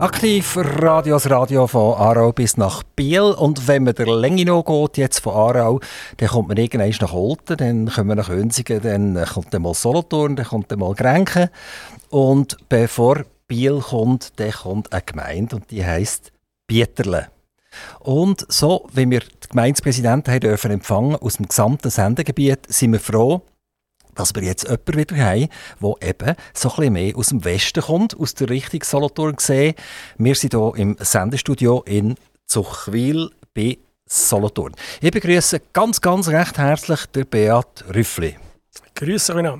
Aktiv das Radio von Aarau bis nach Biel. Und wenn man der Länge noch geht, jetzt von Aarau, dann kommt man irgendwann nach Olten, dann kommen wir nach Önsigen, dann kommt dann mal Solothurn, dann kommt dann mal Grenken. Und bevor Biel kommt, dann kommt eine Gemeinde und die heisst Bieterle. Und so, wie wir die Gemeindepräsidenten haben dürfen empfangen aus dem gesamten Sendegebiet, sind wir froh, dass wir jetzt jemanden wieder haben, der eben so ein bisschen mehr aus dem Westen kommt, aus der Richtung Solothurn gesehen. Wir sind hier im Sendestudio in Zuchwil bei Solothurn. Ich begrüße ganz, ganz recht herzlich den Beat Rüffli. Grüße euch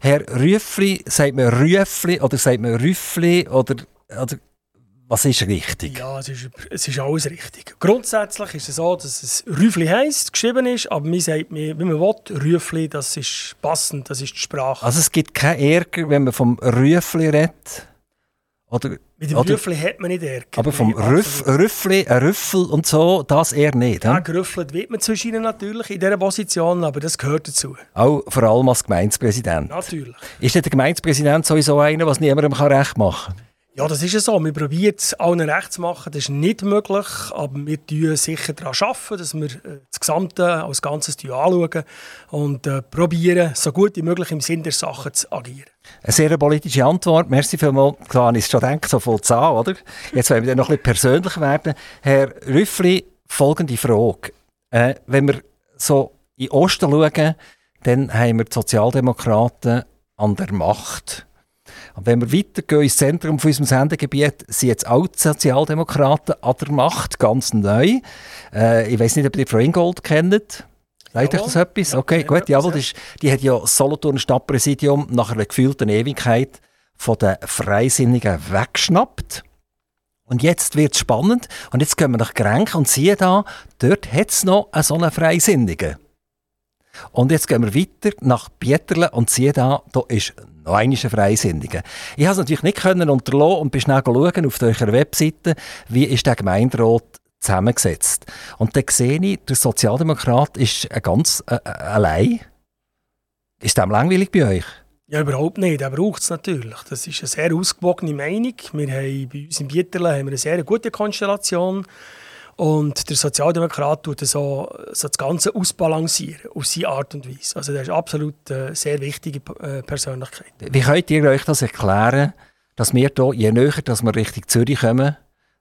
Herr Rüffli, sagt man Rüffli oder sagt man Rüffli oder, oder was ist richtig? Ja, es ist, es ist alles richtig. Grundsätzlich ist es so, dass es Rüfli heisst, geschrieben ist, aber man sagt, wie man will, Rüfli, das ist passend, das ist die Sprache. Also es gibt keinen Ärger, wenn man vom Rüfli redet? Oder, Mit dem oder, Rüffli hat man nicht Ärger. Aber vom Rüff, Rüffli, ein Rüffel und so, das eher nicht. Ja, gerüffelt wird man zwischen ihnen natürlich in dieser Position, aber das gehört dazu. Auch vor allem als Gemeindepräsident. Natürlich. Ist der Gemeindepräsident sowieso einer, was niemandem recht machen kann? Ja, das ist ja so. Wir probieren es allen recht zu machen. Das ist nicht möglich, aber wir arbeiten sicher daran, arbeiten, dass wir äh, das Gesamte als Ganzes anschauen und äh, so gut wie möglich im Sinn der Sache zu agieren. Eine sehr politische Antwort. Merci vielmals. Klar, ich schon denke, so voll Zahl, oder? Jetzt wollen wir noch ein bisschen persönlich werden. Herr Rüffli, folgende Frage. Äh, wenn wir so in Osten schauen, dann haben wir die Sozialdemokraten an der Macht. Und wenn wir weitergehen ins Zentrum von unserem Sendegebiet, sind jetzt auch die Sozialdemokraten an der Macht, ganz neu. Äh, ich weiß nicht, ob ihr die Frau Ingold kennt. Sagt euch das etwas? Okay, ja, gut. Jawohl, die, die hat ja Solothurn Stadtpräsidium nach einer gefühlten Ewigkeit von den Freisinnigen weggeschnappt. Und jetzt wird es spannend. Und jetzt gehen wir nach Grenk und sehen da, dort hat es noch einen so einen Freisinnigen. Und jetzt gehen wir weiter nach Pieterle und sehen da, da ist noch Freisinniger. Ich konnte es natürlich nicht können unterlassen und bin schnell auf eurer Webseite, wie ist der Gemeinderat zusammengesetzt. Und dann sehe ich, der Sozialdemokrat ist ganz äh, äh, allein. Ist das langweilig bei euch? Ja, überhaupt nicht. Er braucht es natürlich. Das ist eine sehr ausgewogene Meinung. Wir haben bei uns in Bieterle haben wir eine sehr gute Konstellation. Und der Sozialdemokrat tut so, so das Ganze ausbalancieren, auf seine Art und Weise. Also das ist absolut eine sehr wichtige äh, Persönlichkeit. Wie könnt ihr euch das erklären, dass wir hier, je näher dass wir Richtung Zürich kommen,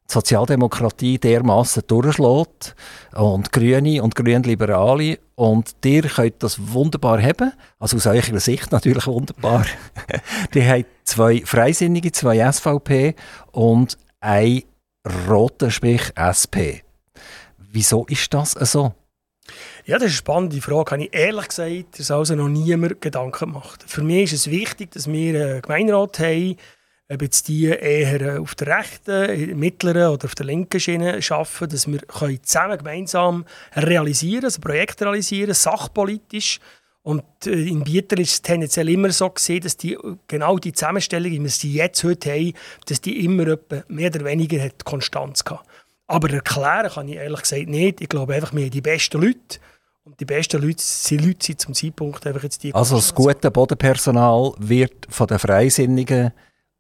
die Sozialdemokratie dermaßen durchschlägt und Grüne und Grünliberale und ihr könnt das wunderbar haben, also aus eurer Sicht natürlich wunderbar. die haben zwei Freisinnige, zwei SVP und ein rote, sprich SP. Wieso ist das so? Ja, das ist eine spannende Frage. Habe ich ehrlich gesagt, dass also noch niemand Gedanken gemacht. Für mich ist es wichtig, dass wir einen Gemeinderat haben, ob jetzt die eher auf der rechten, mittleren oder auf der linken Schiene arbeiten, dass wir zusammen gemeinsam realisieren, also Projekt realisieren, sachpolitisch. Und äh, in Bieter ist es tendenziell immer so gesehen, dass die, genau die Zusammenstellung, wie wir sie jetzt heute haben, dass die immer mehr oder weniger hat Konstanz gehabt. Aber erklären kann ich ehrlich gesagt nicht. Ich glaube einfach, wir haben die besten Leute. Und die besten Leute sind Leute sind zum Zeitpunkt einfach jetzt die. Also das gute Bodenpersonal wird von den Freisinnigen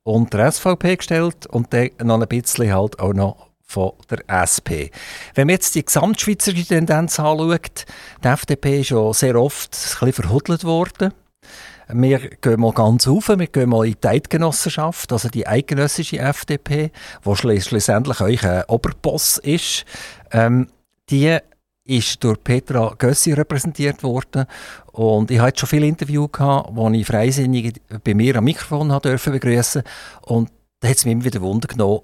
und der SVP gestellt und dann noch ein bisschen halt auch noch von der SP. Wenn man jetzt die gesamtschweizerische Tendenz anschaut, die FDP ist ja sehr oft ein bisschen verhudelt worden. Wir gehen mal ganz auf, wir gehen mal in die Eidgenossenschaft, also die eidgenössische FDP, die schlussendlich euch ein Oberboss ist. Ähm, die ist durch Petra Gössi repräsentiert worden. Und ich hatte schon viele Interviews gehabt, wo ich Freisinnige bei mir am Mikrofon begrüßen durfte. Und da hat es mich immer wieder Wunder genommen,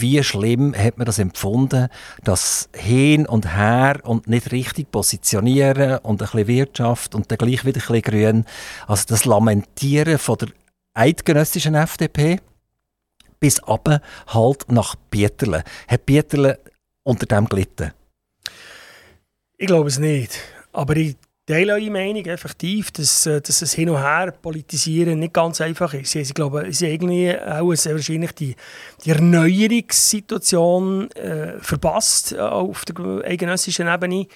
wie schlimm hat man das empfunden, das hin und her und nicht richtig positionieren und ein bisschen Wirtschaft und dann gleich wieder ein bisschen grün. Also das Lamentieren von der eidgenössischen FDP bis aber halt nach Bieterle. Hat Bieterle unter dem gelitten? Ich glaube es nicht. Aber ich teile eure Meinung effektiv, dass, äh, dass es hin und her politisieren nicht ganz einfach ist. Ich glaube, es ist irgendwie auch sehr wahrscheinlich die, die Erneuerungssituation äh, verpasst äh, auf der eidgenössischen Ebene.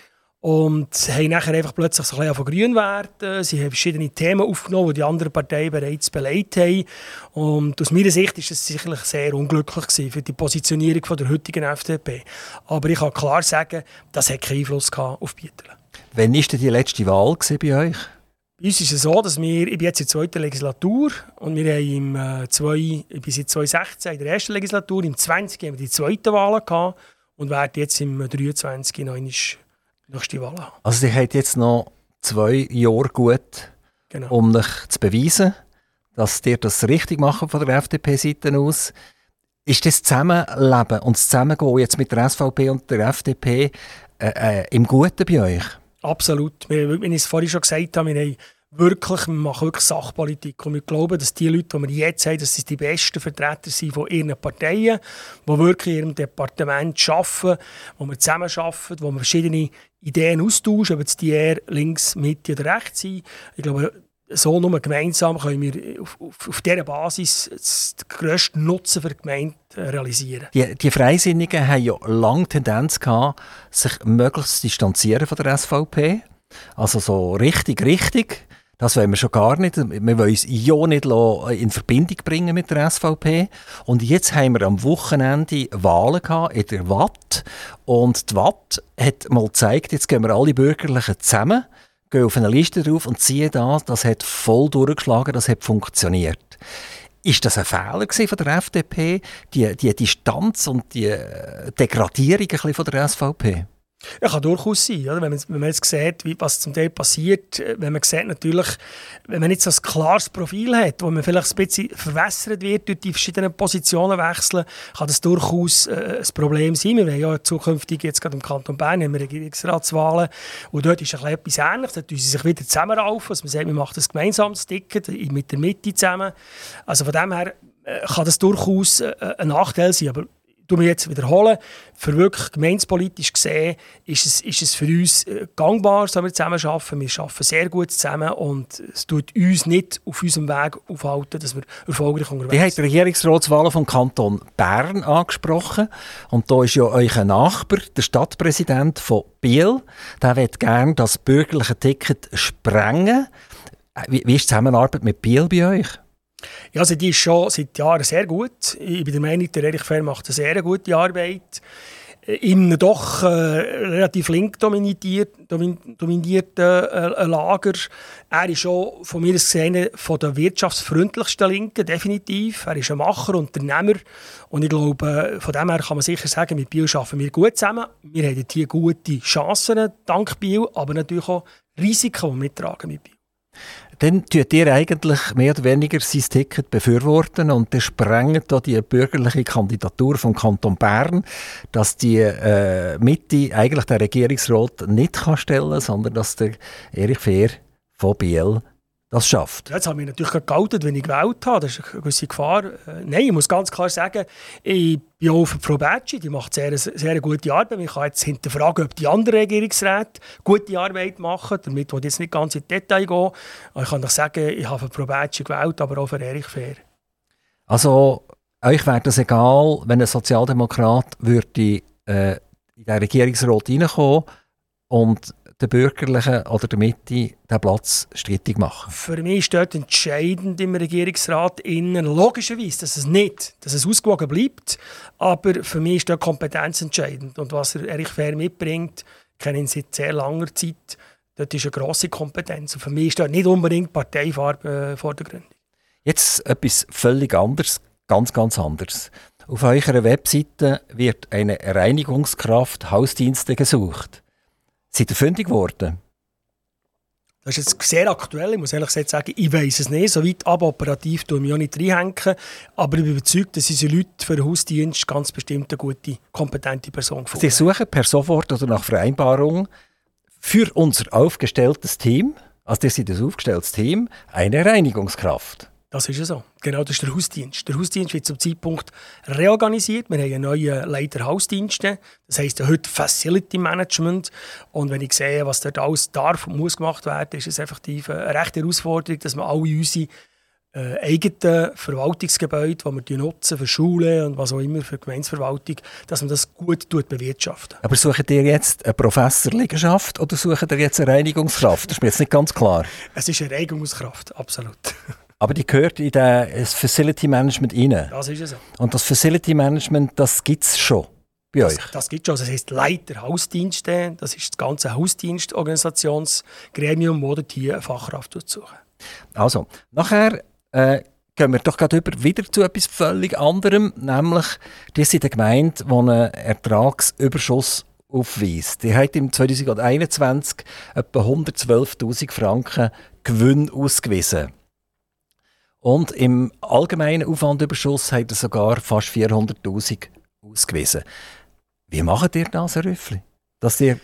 Und haben nachher einfach plötzlich so ein von grün werden. Sie haben verschiedene Themen aufgenommen, die die anderen Parteien bereits beleidigt haben. Und aus meiner Sicht ist es sicherlich sehr unglücklich für die Positionierung von der heutigen FDP. Aber ich kann klar sagen, das hat keinen Einfluss auf Bieterle. Wann war denn die letzte Wahl bei euch? Bei uns ist es so, dass wir, ich bin jetzt in der zweiten Legislatur und wir haben im äh, zwei, ich bin seit 2016 in der ersten Legislatur, im 20. haben wir die zweite Wahl gehabt und werden jetzt im 23. noch eine nächste Wahl haben. Also ihr habt jetzt noch zwei Jahre gut, genau. um euch zu beweisen, dass ihr das richtig macht von der FDP-Seite aus. Ist das Zusammenleben und das Zusammengehen jetzt mit der SVP und der FDP äh, äh, im Guten bei euch? Absolut. Wie ich es vorhin schon gesagt habe, wir haben wirklich, wir machen wirklich Sachpolitik. Und wir glauben, dass die Leute, die wir jetzt haben, dass sie die besten Vertreter sind von ihren Parteien, die wirklich in ihrem Departement arbeiten, wo wir zusammen arbeiten, wo wir verschiedene Ideen austauschen, ob es die eher links, Mitte oder rechts sind. Ich glaube, so nur gemeinsam können wir auf, auf, auf dieser Basis den grössten Nutzen für die Gemeinde realisieren. Die, die Freisinnigen haben ja lange Tendenz gehabt, sich möglichst zu distanzieren von der SVP. Also so richtig, richtig. Das wollen wir schon gar nicht. Wir wollen uns ja nicht in Verbindung bringen mit der SVP. Und jetzt haben wir am Wochenende Wahlen gehabt in der Watt. Und die Watt hat mal gezeigt, jetzt gehen wir alle Bürgerlichen zusammen gehen auf eine Liste drauf und ziehen das, das hat voll durchgeschlagen, das hat funktioniert. Ist das ein Fehler von der FDP, die, die Distanz und die äh, Degradierung von der SVP? Ja, kann durchaus sein. Oder? Wenn, man, wenn man jetzt sieht, wie, was zum Teil passiert, äh, wenn man sieht natürlich, wenn man nicht so ein klares Profil hat, wo man vielleicht ein bisschen verwässert wird durch die verschiedenen Positionen wechseln, kann das durchaus äh, ein Problem sein. Wir haben ja zukünftig jetzt gerade im Kanton Bern haben wir Regierungsratswahlen und dort ist etwas Ähnliches. Da tun sie sich wieder zusammenraufen. Also man sagt, wir machen das gemeinsames Ticket mit der Mitte zusammen. Also von dem her äh, kann das durchaus äh, ein Nachteil sein. Aber tue mich jetzt wiederholen, für wirklich gemeinspolitisch gesehen ist es, ist es für uns äh, gangbar, dass wir zusammen arbeiten. Wir arbeiten sehr gut zusammen und es tut uns nicht auf unserem Weg aufhalten, dass wir erfolgreich unterwegs sind. Ihr habt die Regierungsratswahlen vom Kanton Bern angesprochen und da ist ja euer Nachbar, der Stadtpräsident von Biel, der wird gerne das bürgerliche Ticket sprengen. Wie, wie ist die Zusammenarbeit mit Biel bei euch? Ja, also die ist schon seit Jahren sehr gut. Ich bin der Meinung, der Erich Fehr macht eine sehr gute Arbeit. In einem doch äh, relativ link dominierten äh, Lager. Er ist schon von mir gesehen von der wirtschaftsfreundlichsten Linken, definitiv. Er ist ein Macher, Unternehmer. Und ich glaube, von dem her kann man sicher sagen, mit Biel arbeiten wir gut zusammen. Wir haben hier gute Chancen, dank Biel, aber natürlich auch Risiken, die wir mittragen mit Biel dann tut ihr eigentlich mehr oder weniger sein Ticket befürworten und dann sprengt da die bürgerliche Kandidatur vom Kanton Bern, dass die äh, Mitte eigentlich der Regierungsrat nicht kann stellen, sondern dass der Erich Fehr von Biel das schafft. Ja, jetzt habe ich natürlich geoutet, wenn ich gewählt habe. Das ist eine gewisse Gefahr. Äh, nein, ich muss ganz klar sagen, ich bin auch für Frau Betschi. Die macht sehr, sehr gute Arbeit. Ich kann jetzt hinterfragen, ob die anderen Regierungsräte gute Arbeit machen. Damit will ich jetzt nicht ganz in Detail gehen. Aber ich kann doch sagen, ich habe für Frau Betschi gewählt, aber auch für Erich Fehr. Also, euch wäre das egal, wenn ein Sozialdemokrat würde, äh, in den Regierungsrat reinkommen und der Bürgerlichen oder der Mitte den Platz strittig machen? Für mich ist dort entscheidend im Regierungsrat innen, logischerweise, dass es nicht, dass es ausgewogen bleibt, aber für mich ist dort Kompetenz entscheidend. Und was Erich Fehr mitbringt, kenne ich seit sehr langer Zeit, dort ist eine grosse Kompetenz. Und für mich ist dort nicht unbedingt Parteifarbe äh, vordergründig. Jetzt etwas völlig anderes, ganz, ganz anderes. Auf eurer Webseite wird eine Reinigungskraft Hausdienste gesucht. Seid ihr fündig geworden? Das ist jetzt sehr aktuell. Ich muss ehrlich gesagt sagen, ich weiß es nicht. So weit aber operativ tue ich mich auch nicht reinhängen. Aber ich bin überzeugt, dass unsere Leute für den Hausdienst ganz bestimmt eine gute, kompetente Person gefunden Sie suchen per sofort oder nach Vereinbarung für unser aufgestelltes Team, also das ist ein aufgestelltes Team, eine Reinigungskraft. Das ist ja so. Genau, das ist der Hausdienst. Der Hausdienst wird zum Zeitpunkt reorganisiert. Wir haben einen neuen Leiter Hausdienste. Das heisst heute Facility Management. Und wenn ich sehe, was dort alles darf und muss gemacht werden, ist es effektiv eine rechte Herausforderung, dass wir alle unsere äh, eigenen Verwaltungsgebäude, die wir nutzen für Schulen und was auch immer für Gemeinsverwaltung, dass man das gut bewirtschaften. Aber sucht ihr jetzt eine Professorliegenschaft oder sucht ihr jetzt eine Reinigungskraft? Das ist mir jetzt nicht ganz klar. Es ist eine Reinigungskraft, absolut. Aber die gehört in das Facility Management rein. Das ist es. Und das Facility Management, das gibt es schon bei das, euch? Das gibt es schon. Das heisst Leiter Hausdienste. Das ist das ganze Hausdienstorganisationsgremium, das hier eine Fachkraft suchen. Also, nachher äh, gehen wir doch gerade über wieder zu etwas völlig anderem, nämlich die sind eine Gemeinde, die einen Ertragsüberschuss aufweist. Die hat im 2021 etwa 112'000 Franken Gewinn ausgewiesen. Und im allgemeinen Aufwandüberschuss hat er sogar fast 400'000 ausgewiesen. Wie macht ihr das, Herr Rüffli? Dass ihr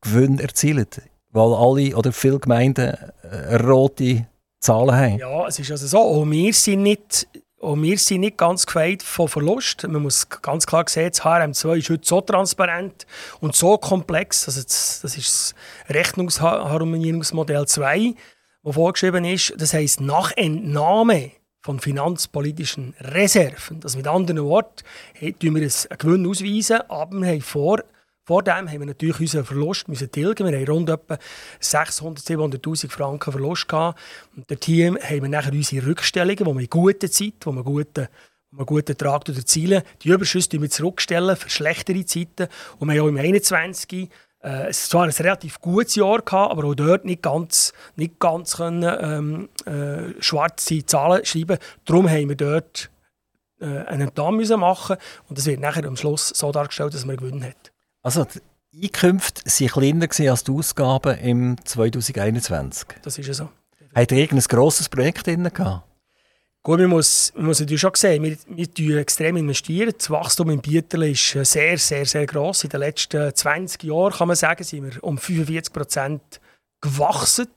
Gewinn erzielt? Weil alle oder viele Gemeinden eine rote Zahlen haben. Ja, es ist also so. Auch wir sind nicht, auch wir sind nicht ganz gefeit von Verlust. Man muss ganz klar sehen, das HRM2 ist heute so transparent und so komplex. Also das, das ist das Rechnungsharmonisierungsmodell 2, das vorgeschrieben ist. Das heisst, nach Entnahme von finanzpolitischen Reserven. Das mit anderen Worten, tun wir einen Gewinn ausweisen, aber wir haben vor vor dem haben wir natürlich unseren Verlust müssen tilgen. Wir haben rund etwa 600.000, 700'000 Franken Verlust gehabt. Und der Team haben wir nachher unsere Rückstellungen, wo wir in guter Zeit, wo wir guten wo wir guten Ertrag erzielen. Die Überschüsse wir zurückstellen für schlechtere Zeiten. Und wir haben auch im 21. Äh, es war ein relativ gutes Jahr gehabt, aber auch dort nicht ganz, nicht ganz können, ähm, äh, schwarze Zahlen schreiben. Darum haben wir dort äh, einen Entnahme machen und das wird nachher am Schluss so dargestellt, dass man gewonnen hat. Also die Einkünfte waren kleiner als die Ausgaben im 2021. Das ist ja so. Hat ihr irgendein grosses Projekt drin gehabt? Gut, man muss, man muss natürlich schon sehen, wir, wir extrem investieren. Das Wachstum in Bieterle ist äh, sehr, sehr, sehr gross. In den letzten 20 Jahren, kann man sagen, sind wir um 45 Prozent gewachsen.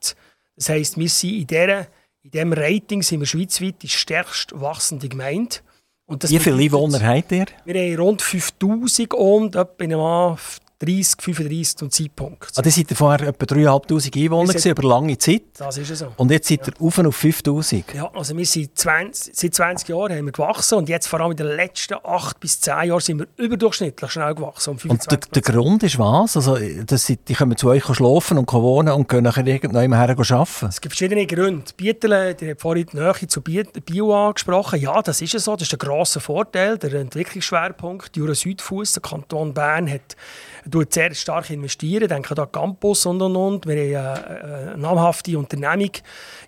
Das heisst, wir sind in, dieser, in diesem Rating sind wir schweizweit die stärkst wachsende Gemeinde. Wie viele Einwohner habt ihr? Wir haben rund 5000 und etwa 30, 35 zum Zeitpunkt. Ah, dann seid ihr vorher etwa 3'500 Einwohner gewesen, über lange Zeit. Das ist so. Und jetzt seid ihr ja. auf, auf 5'000. Ja, also wir sind 20, seit 20 Jahren haben wir gewachsen und jetzt vor allem in den letzten 8 bis 10 Jahren sind wir überdurchschnittlich schnell gewachsen. Um und der, der, Grund ist was? Also, dass sie, die kommen zu euch schlafen und wohnen und können nachher irgendwann her arbeiten? Es gibt verschiedene Gründe. Bieterle, die hat vorhin die Nähe zu Bio angesprochen. Ja, das ist so. Das ist der grosse Vorteil. Der Entwicklungsschwerpunkt Jura Südfuss, der Kanton Bern, hat tut sehr stark investieren. Denke an Campus und und und. Wir haben eine, eine namhafte Unternehmung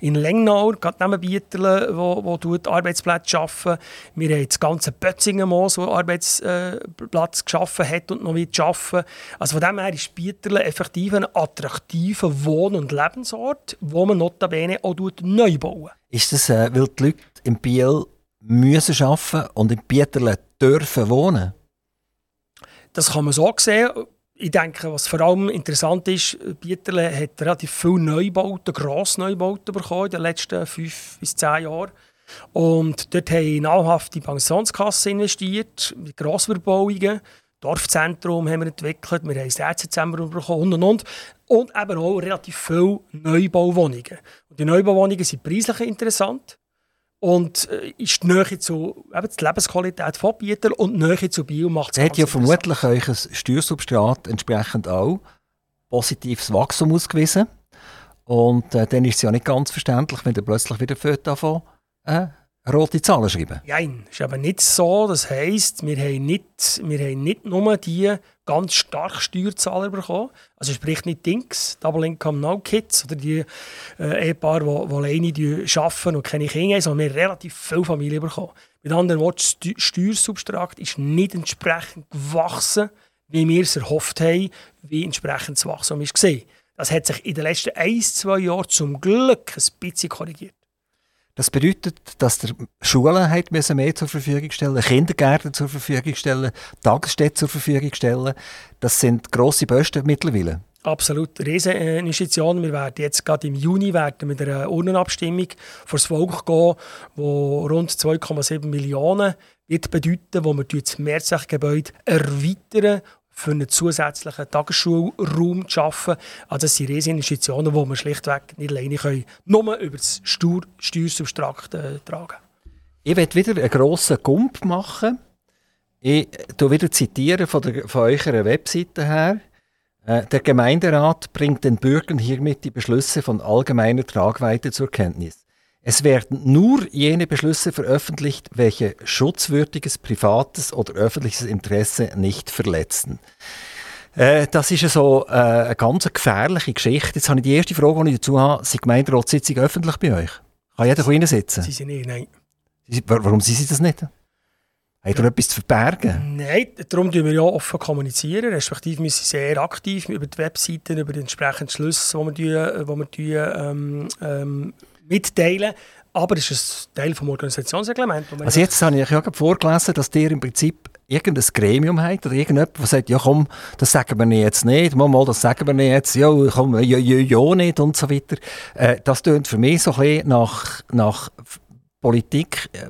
in Lengnau, gerade neben Bieterle, wo, wo Arbeitsplätze schaffen. Wir haben das ganze Bötzingenmoos, wo Arbeitsplatz geschaffen hat und noch wird schaffen. Also von dem her ist Bieterle effektiv ein attraktiver Wohn- und Lebensort, wo man notabene auch neu bauen. Ist das, äh, weil die Leute in Biel müssen arbeiten und in Bieterle dürfen wohnen? Das kann man so sehen. Ich denke, was vor allem interessant ist, Bieterle hat relativ viele Neubauten, grosse Neubauten bekommen in den letzten fünf bis zehn Jahren. Und dort haben namhafte Pensionskassen investiert, mit Grossverbauungen. Dorfzentrum haben wir entwickelt, wir haben das Ärztezentrum bekommen und, und, und. Und eben auch relativ viele Neubauwohnungen. Und die Neubauwohnungen sind preislich interessant. Und äh, ist die Nähe zu eben die Lebensqualität von Bieter und die Nähe zu Bio macht es hat ja vermutlich euch ein Steuersubstrat entsprechend auch positives Wachstum ausgewiesen. Und äh, dann ist es ja nicht ganz verständlich, wenn ihr plötzlich wieder davon äh, rote Zahlen schreiben. Nein, es ist aber nicht so. Das heisst, wir haben nicht, wir haben nicht nur die ganz stark Steuerzahler bekommen. Also sprich nicht Dings, Double Income No Kids oder die äh, Ehepaare, die, alleine arbeiten und keine Kinder haben, sondern wir relativ viele Familien bekommen. Mit anderen Worten, das Steuersubstrat ist nicht entsprechend gewachsen, wie wir es erhofft haben, wie entsprechend das Wachstum war. Das hat sich in den letzten ein, zwei Jahren zum Glück ein bisschen korrigiert. Das bedeutet, dass der Schulen hat mehr zur Verfügung stellen, Kindergärten zur Verfügung stellen, Tagesstätten zur Verfügung stellen. Das sind grosse Posten mittlerweile. Absolut, Rieseninvestitionen. Wir werden jetzt gerade im Juni werden mit einer Urnenabstimmung vor das Volk gehen, wo rund 2,7 Millionen wird bedeuten, wo wir das Mehrzweckgebäude erweitern für einen zusätzlichen Tagesschulraum zu schaffen. Also das sind riesige Investitionen, die wir schlichtweg nicht alleine können, nur über das Steuer Steuersubstrakt äh, tragen Ich werde wieder einen grossen Gump machen. Ich zitiere wieder zitieren von, der, von eurer Webseite her. Äh, der Gemeinderat bringt den Bürgern hiermit die Beschlüsse von allgemeiner Tragweite zur Kenntnis. Es werden nur jene Beschlüsse veröffentlicht, welche schutzwürdiges privates oder öffentliches Interesse nicht verletzen. Äh, das ist so äh, eine ganz gefährliche Geschichte. Jetzt habe ich die erste Frage, die ich dazu habe. Sind Gemeinderatssitzungen öffentlich bei euch? Kann jeder reinsitzen? Sie sind nicht, nein. Warum sind sie das nicht? Habt ihr etwas zu verbergen? Nein, darum kommunizieren wir ja offen kommunizieren. Respektive wir sind sehr aktiv über die Webseiten, über die entsprechenden Schlüsse, die wir, die wir ähm, ähm, mitteilen. Aber es ist ein Teil des Organisationsreglements. Also jetzt habe ich ja vorgelesen, dass ihr im Prinzip irgendein Gremium habt oder irgendjemand, der sagt, ja komm, das sagen wir jetzt nicht, mal, mal das sagen wir jetzt, ja komm, ja, ja, ja nicht und so weiter. Äh, das tönt für mich so ein bisschen nach, nach Politik, äh,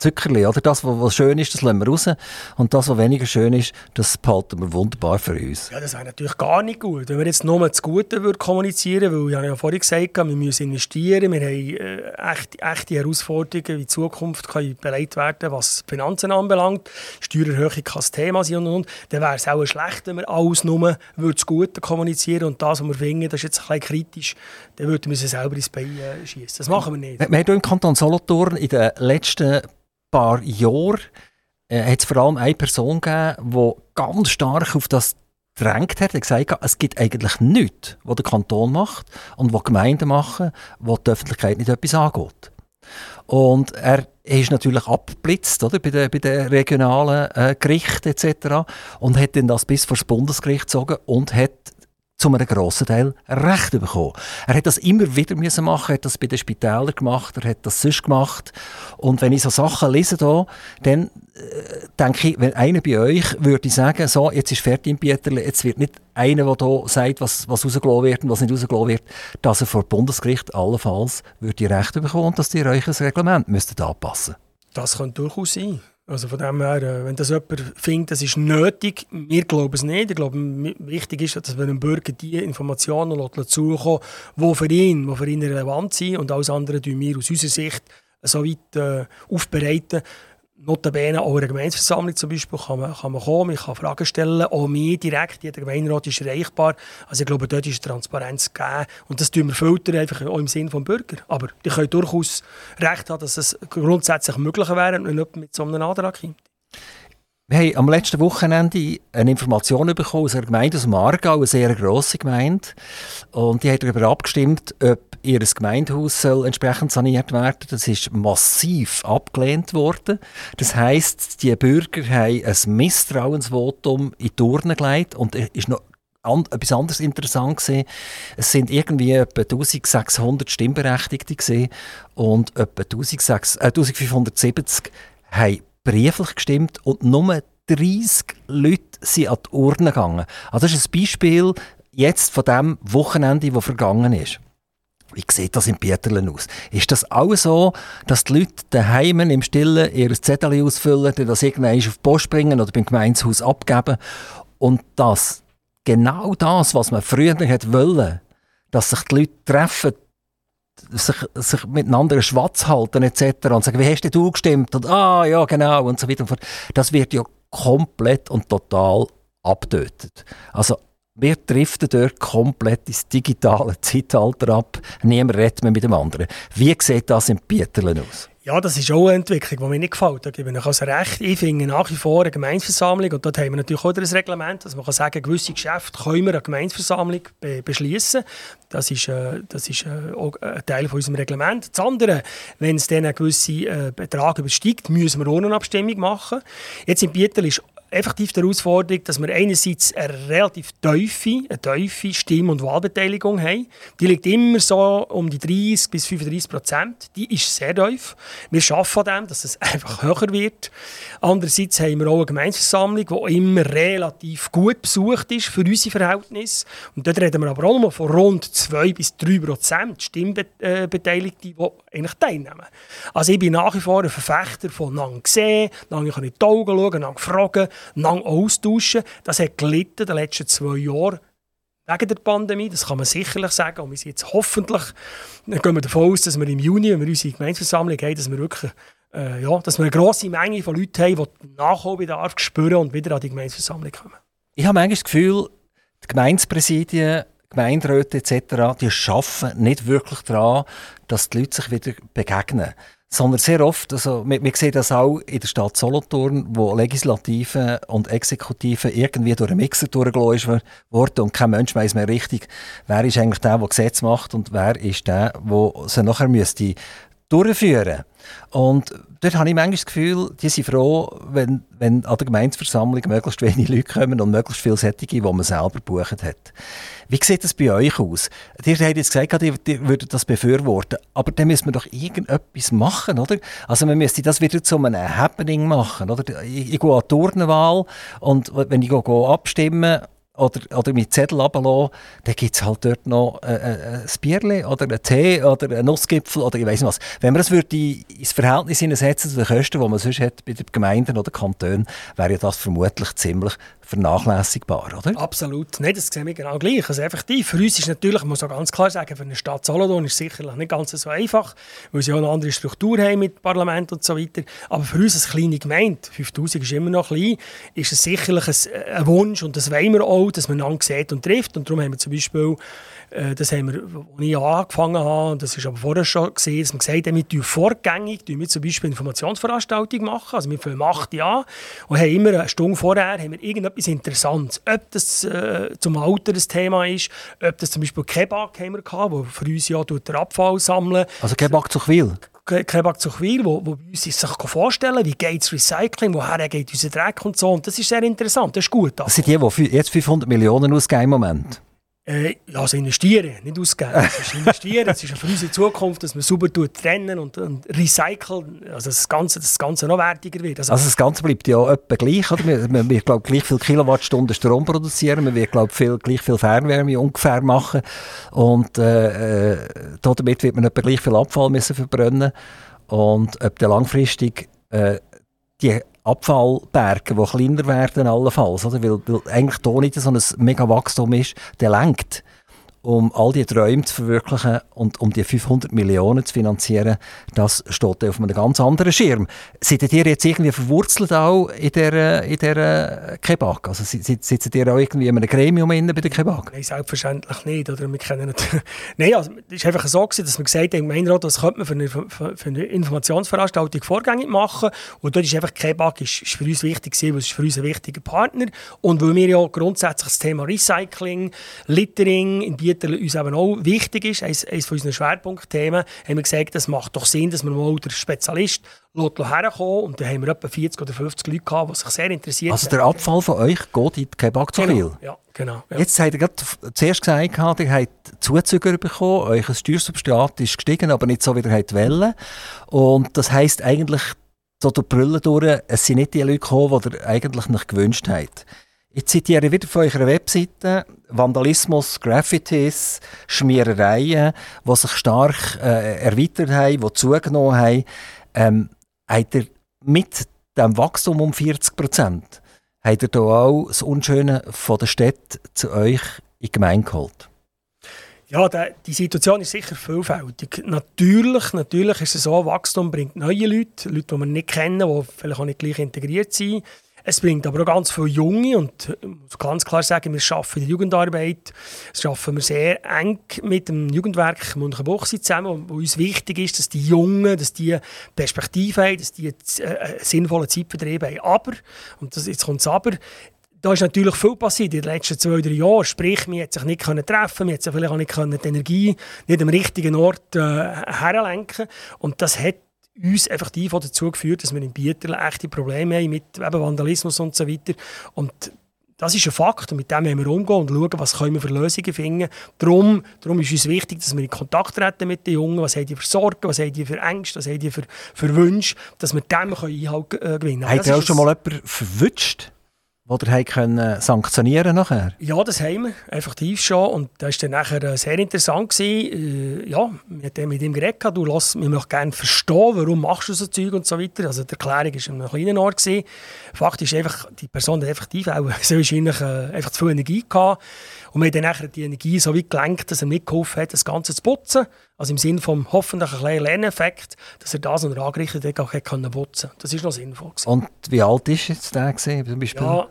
Zuckerli, oder? Das, was, schön ist, das lassen wir raus. Und das, was weniger schön ist, das behalten wir wunderbar für uns. Ja, das wäre natürlich gar nicht gut. Wenn wir jetzt nur das Gute kommunizieren würden, weil ich habe ja vorhin gesagt, wir müssen investieren, wir haben äh, echte, echte Herausforderungen, wie die Zukunft kann beleidigt werden, was Finanzen anbelangt, Steuererhöhung kann das Thema sein und, und, und. Dann wäre es auch schlecht, wenn wir alles nur das Gute kommunizieren und das, was wir finden, das ist jetzt ein bisschen kritisch, dann würden wir sie selber ins Bein äh, schießen. Das machen wir nicht. Wir haben hier im Kanton Solothurn in den letzten paar Jahren äh, hat es vor allem eine Person gegeben, die ganz stark auf das gedrängt hat. Er hat gesagt, es gibt eigentlich nichts, was der Kanton macht und was Gemeinden machen, wo die Öffentlichkeit nicht etwas angeht. Und er ist natürlich abgeblitzt oder, bei den, bei den regionalen äh, Gerichten etc. und hat dann das bis vor das Bundesgericht gezogen und hat zu einem grossen Teil Recht bekommen. Er hat das immer wieder müssen machen, er hat das bei den Spitälern gemacht, er hat das sonst gemacht. Und wenn ich so Sachen lese da, dann äh, denke ich, wenn einer bei euch würde sagen, so, jetzt ist fertig im Pieterle, jetzt wird nicht einer, der hier sagt, was, was rausgelassen wird und was nicht rausgelassen wird, dass er vor Bundesgericht allenfalls würde Rechte bekommen und dass ihr euch ein Reglement müsstet anpassen Das könnte durchaus sein. Also von dem her, äh, wenn das jemand findet, das ist nötig, wir glauben es nicht. Ich glaube, wichtig ist, dass wir dem Bürger die Informationen zukommen die für ihn, die für ihn relevant sind und alles andere tun wir aus unserer Sicht so weit äh, aufbereiten, Notabene auch in der Gemeinsversammlung zum Beispiel kann man, kann man kommen, ich kann Fragen stellen, auch mir direkt, jeder Gemeinderat ist erreichbar. Also ich glaube, dort ist Transparenz gegeben und das tun wir filtern einfach auch im Sinne des Bürger. Aber die können durchaus recht haben, dass es grundsätzlich möglich wäre, wenn jemand mit so einem Antrag kommt. Wir haben am letzten Wochenende eine Information bekommen aus einer Gemeinde aus dem Aargau, eine sehr grosse Gemeinde. Und die hat darüber abgestimmt, ob ihr Gemeindehaus soll entsprechend saniert werden. Das ist massiv abgelehnt worden. Das heisst, die Bürger haben ein Misstrauensvotum in die Urne gelegt und es ist noch an, etwas anderes interessant gesehen. Es sind irgendwie etwa 1600 Stimmberechtigte gesehen und etwa 1600, äh, 1570 haben brieflich gestimmt und nur 30 Leute sind an die Urne gegangen. Also das ist ein Beispiel jetzt von dem Wochenende, das vergangen ist. Wie sieht das in Pieterlen aus? Ist das auch so, dass die Leute daheim im Stillen ihr Zettel ausfüllen, das irgendwann auf die Post bringen oder beim Gemeinshaus abgeben und dass genau das, was man früher hätte wollen, dass sich die Leute treffen, sich, sich miteinander schwarz halten etc. und sagen, wie hast du gestimmt? Und ah, ja, genau und so weiter und fort. Das wird ja komplett und total abtötet. Also wir driften dort komplett ins digitale Zeitalter ab. Niemand redet mehr mit dem anderen. Wie sieht das in Pieterlen aus? Ja, das ist auch eine Entwicklung, die mir nicht gefällt. Da gebe ich also recht. Ich finde nach wie vor eine Gemeinsversammlung, und dort haben wir natürlich auch ein Reglement, dass man kann sagen gewisse Geschäfte können wir eine Gemeinsversammlung be beschließen. Das ist, äh, das ist äh, auch ein Teil von unserem Reglement. Das andere, wenn es dann einen gewissen äh, Betrag übersteigt, müssen wir auch eine Abstimmung machen. Jetzt in Bietel ist effektiv die Herausforderung, dass wir einerseits eine relativ tiefe, eine tiefe Stimm- und Wahlbeteiligung haben. Die liegt immer so um die 30 bis 35 Prozent. Die ist sehr tief. Wir an dem, dass es einfach höher wird. Andererseits haben wir auch eine Gemeinsversammlung, die immer relativ gut besucht ist für unsere Verhältnisse. Und dort reden wir aber auch noch von rund 2 bis 3 Prozent Stimmbeteiligten, die eigentlich teilnehmen. Also ich bin nach wie vor ein Verfechter von lang sehen, lang in die Augen schauen, lang fragen, lang austauschen. Das hat gelitten in den letzten zwei Jahren wegen der Pandemie, das kann man sicherlich sagen. Und wir sind jetzt hoffentlich, gehen wir davon aus, dass wir im Juni, wenn wir unsere Gemeinsversammlung haben, dass wir wirklich äh, ja, dass wir eine grosse Menge von Leuten haben, die Nachholbedarf spüren und wieder an die Gemeinsversammlung kommen. Ich habe manchmal das Gefühl, die Gemeindepräsidien, Gemeinderäte etc., die arbeiten nicht wirklich daran, dass die Leute sich wieder begegnen sondern sehr oft, also wir, wir sehen das auch in der Stadt Solothurn, wo Legislative und Exekutive irgendwie durch einen Mixer durchgelaufen worden und kein Mensch weiß mehr richtig, wer ist eigentlich der, der Gesetz macht und wer ist der, der sie nachher müsste durchführen. Und dort habe ich manchmal das Gefühl, die sind froh, wenn, wenn an der Gemeindeversammlung möglichst wenige Leute kommen und möglichst viele Sättige, die man selber gebucht hat. Wie sieht das bei euch aus? Ihr habt jetzt gesagt, ihr, würdet das befürworten, aber dann müssen wir doch irgendetwas machen, oder? Also man müsste das wieder zu einem Happening machen, oder? Ich, ich gehe an die Turnenwahl und wenn ich gehe abstimmen oder, oder mit Zettel runterlassen, dann gibt es halt dort noch äh, äh, ein Bierchen oder einen Tee oder einen Nussgipfel oder ich weiß nicht was. Wenn man das würde ins Verhältnis setzen zu den Kosten, die man sonst hat bei den Gemeinden oder Kantonen, wäre das vermutlich ziemlich vernachlässigbar, oder? Absolut. Nein, das sehen wir genau gleich. Also effektiv, für uns ist natürlich, man muss auch ganz klar sagen, für eine Stadt Solothurn ist es sicherlich nicht ganz so einfach, weil sie auch eine andere Struktur haben mit Parlament und so weiter. Aber für uns als kleine Gemeinde, 5000 ist immer noch klein, ist es sicherlich ein, ein Wunsch und das wollen wir auch, dass man einander sieht und trifft. Und darum haben wir zum Beispiel das haben wir, als ich angefangen habe, und das ist aber vorher schon gesehen, dass wir gesagt haben, wir vorgängig wir zum Beispiel Informationsveranstaltungen machen. Also wir fangen 8 Uhr und haben immer eine Stunde vorher haben wir irgendetwas Interessantes. Ob das äh, zum Alter ein Thema ist, ob das zum Beispiel Kebab haben wir gehabt, wo für uns ja der Abfall sammeln. Also Kebab zu Chwil? Kebab zu Chwil, wo, wo uns sich vorstellen, wie geht das Recycling, woher geht unser Dreck und so. Und das ist sehr interessant, das ist gut. Das sind die, die jetzt 500 Millionen ausgeben im Moment? Äh, also investieren, nicht ausgeben. Es ist investieren, es ist für unsere Zukunft, dass man sauber trennen und, und recyceln, also das Ganze, das Ganze noch wertiger wird. Also, also das Ganze bleibt ja etwa gleich, oder? Wir, wir, wir glaub, gleich viel Kilowattstunden Strom produzieren, wir werden glaub, viel, gleich viel Fernwärme ungefähr machen und äh, äh, damit wird man etwa gleich viel Abfall müssen verbrennen und ob der langfristig äh, die Abfallberge, die kleiner werden allenfalls, oder? Weil, weil eigentlich da nicht so ein mega Wachstum ist, der lenkt um all die Träume zu verwirklichen und um die 500 Millionen zu finanzieren, das steht auf einem ganz anderen Schirm. Seid ihr jetzt irgendwie verwurzelt auch in der, in der Kebab? Also sitzen ihr auch irgendwie in einem Gremium bei der Kebab? Nein, selbstverständlich nicht. Oder wir kennen Nein, also, es war einfach so, gewesen, dass wir gesagt haben, im Gemeinderat, das könnte man für eine, für eine Informationsveranstaltung vorgängig machen. Und dort ist einfach Kebab ist, ist für uns wichtig gewesen, weil es ist für uns ein wichtiger Partner. Und weil wir ja grundsätzlich das Thema Recycling, Littering in Bieterl uns eben auch wichtig ist, eines, eines von unseren Schwerpunktthemen, haben wir gesagt, es macht doch Sinn, dass man mal den Spezialist herkommen und dann haben wir etwa 40 oder 50 Leute gehabt, die sich sehr interessiert Also der Abfall von euch geht in die Kebab zu viel? Genau, ja, genau. Ja. Jetzt habt ihr gerade zuerst gesagt, ihr habt Zuzüger bekommen, euer Steuersubstrat ist gestiegen, aber nicht so, wie ihr wollt. Und das heisst eigentlich, so durch die Brille durch, es sind nicht die Leute gekommen, die ihr eigentlich nicht gewünscht habt. Ich zitiere wieder von eurer Webseite Vandalismus, Graffitis, Schmierereien, die sich stark äh, erweitert haben, die zugenommen haben. Ähm, habt ihr mit dem Wachstum um 40 Prozent, habt ihr da auch das Unschöne von der Stadt zu euch in die Gemeinde geholt? Ja, die Situation ist sicher vielfältig. Natürlich, natürlich ist es so, Wachstum bringt neue Leute, Leute, die wir nicht kennen, die vielleicht auch nicht gleich integriert sind. Es bringt aber auch ganz viele Junge und ich muss ganz klar sagen, wir arbeiten in der Jugendarbeit, das arbeiten wir sehr eng mit dem Jugendwerk Münchenbuchsee zusammen, wo uns wichtig ist, dass die Jungen, dass die Perspektive haben, dass die äh, einen sinnvollen Zeitvertrieb haben. Aber, und das, jetzt kommt es aber, da ist natürlich viel passiert in den letzten zwei, drei Jahren. Sprich, man hat sich nicht treffen können, man hat sich vielleicht auch nicht die Energie nicht am richtigen Ort äh, herlenken Und das hat uns einfach die dazu geführt, dass wir in Bieterl echte Probleme haben mit eben Vandalismus und so weiter. Und das ist ein Fakt und mit dem müssen wir umgehen und schauen, was können wir für Lösungen finden. Darum, darum ist uns wichtig, dass wir in Kontakt treten mit den Jungen, was haben die für Sorgen, was haben die für Ängste, was haben die für, für Wünsche, dass wir dem Einhalt äh, gewinnen können. Habt ihr auch schon mal jemanden verwünscht? Die ihr können sanktionieren nachher? Ja, das haben wir, effektiv schon. Und das war dann nachher äh, sehr interessant. Gewesen. Äh, ja, wir haben mit ihm geredet, du lass, wir möchten gerne verstehen, warum machst du so Zeug und so weiter. Also die Erklärung war in einem kleinen Ort. Gewesen. Fakt ist einfach, die Person hat effektiv auch sehr wahrscheinlich äh, einfach zu viel Energie gehabt. Und wir haben dann nachher die Energie so weit gelenkt, dass er mitgeholfen hat, das Ganze zu putzen. Also im Sinne vom hoffentlich ein kleinen Lerneffekt, dass er das, was er angerichtet hat, auch putzen konnte. Das ist noch sinnvoll. Gewesen. Und wie alt ist jetzt der gewesen, zum Beispiel? Ja,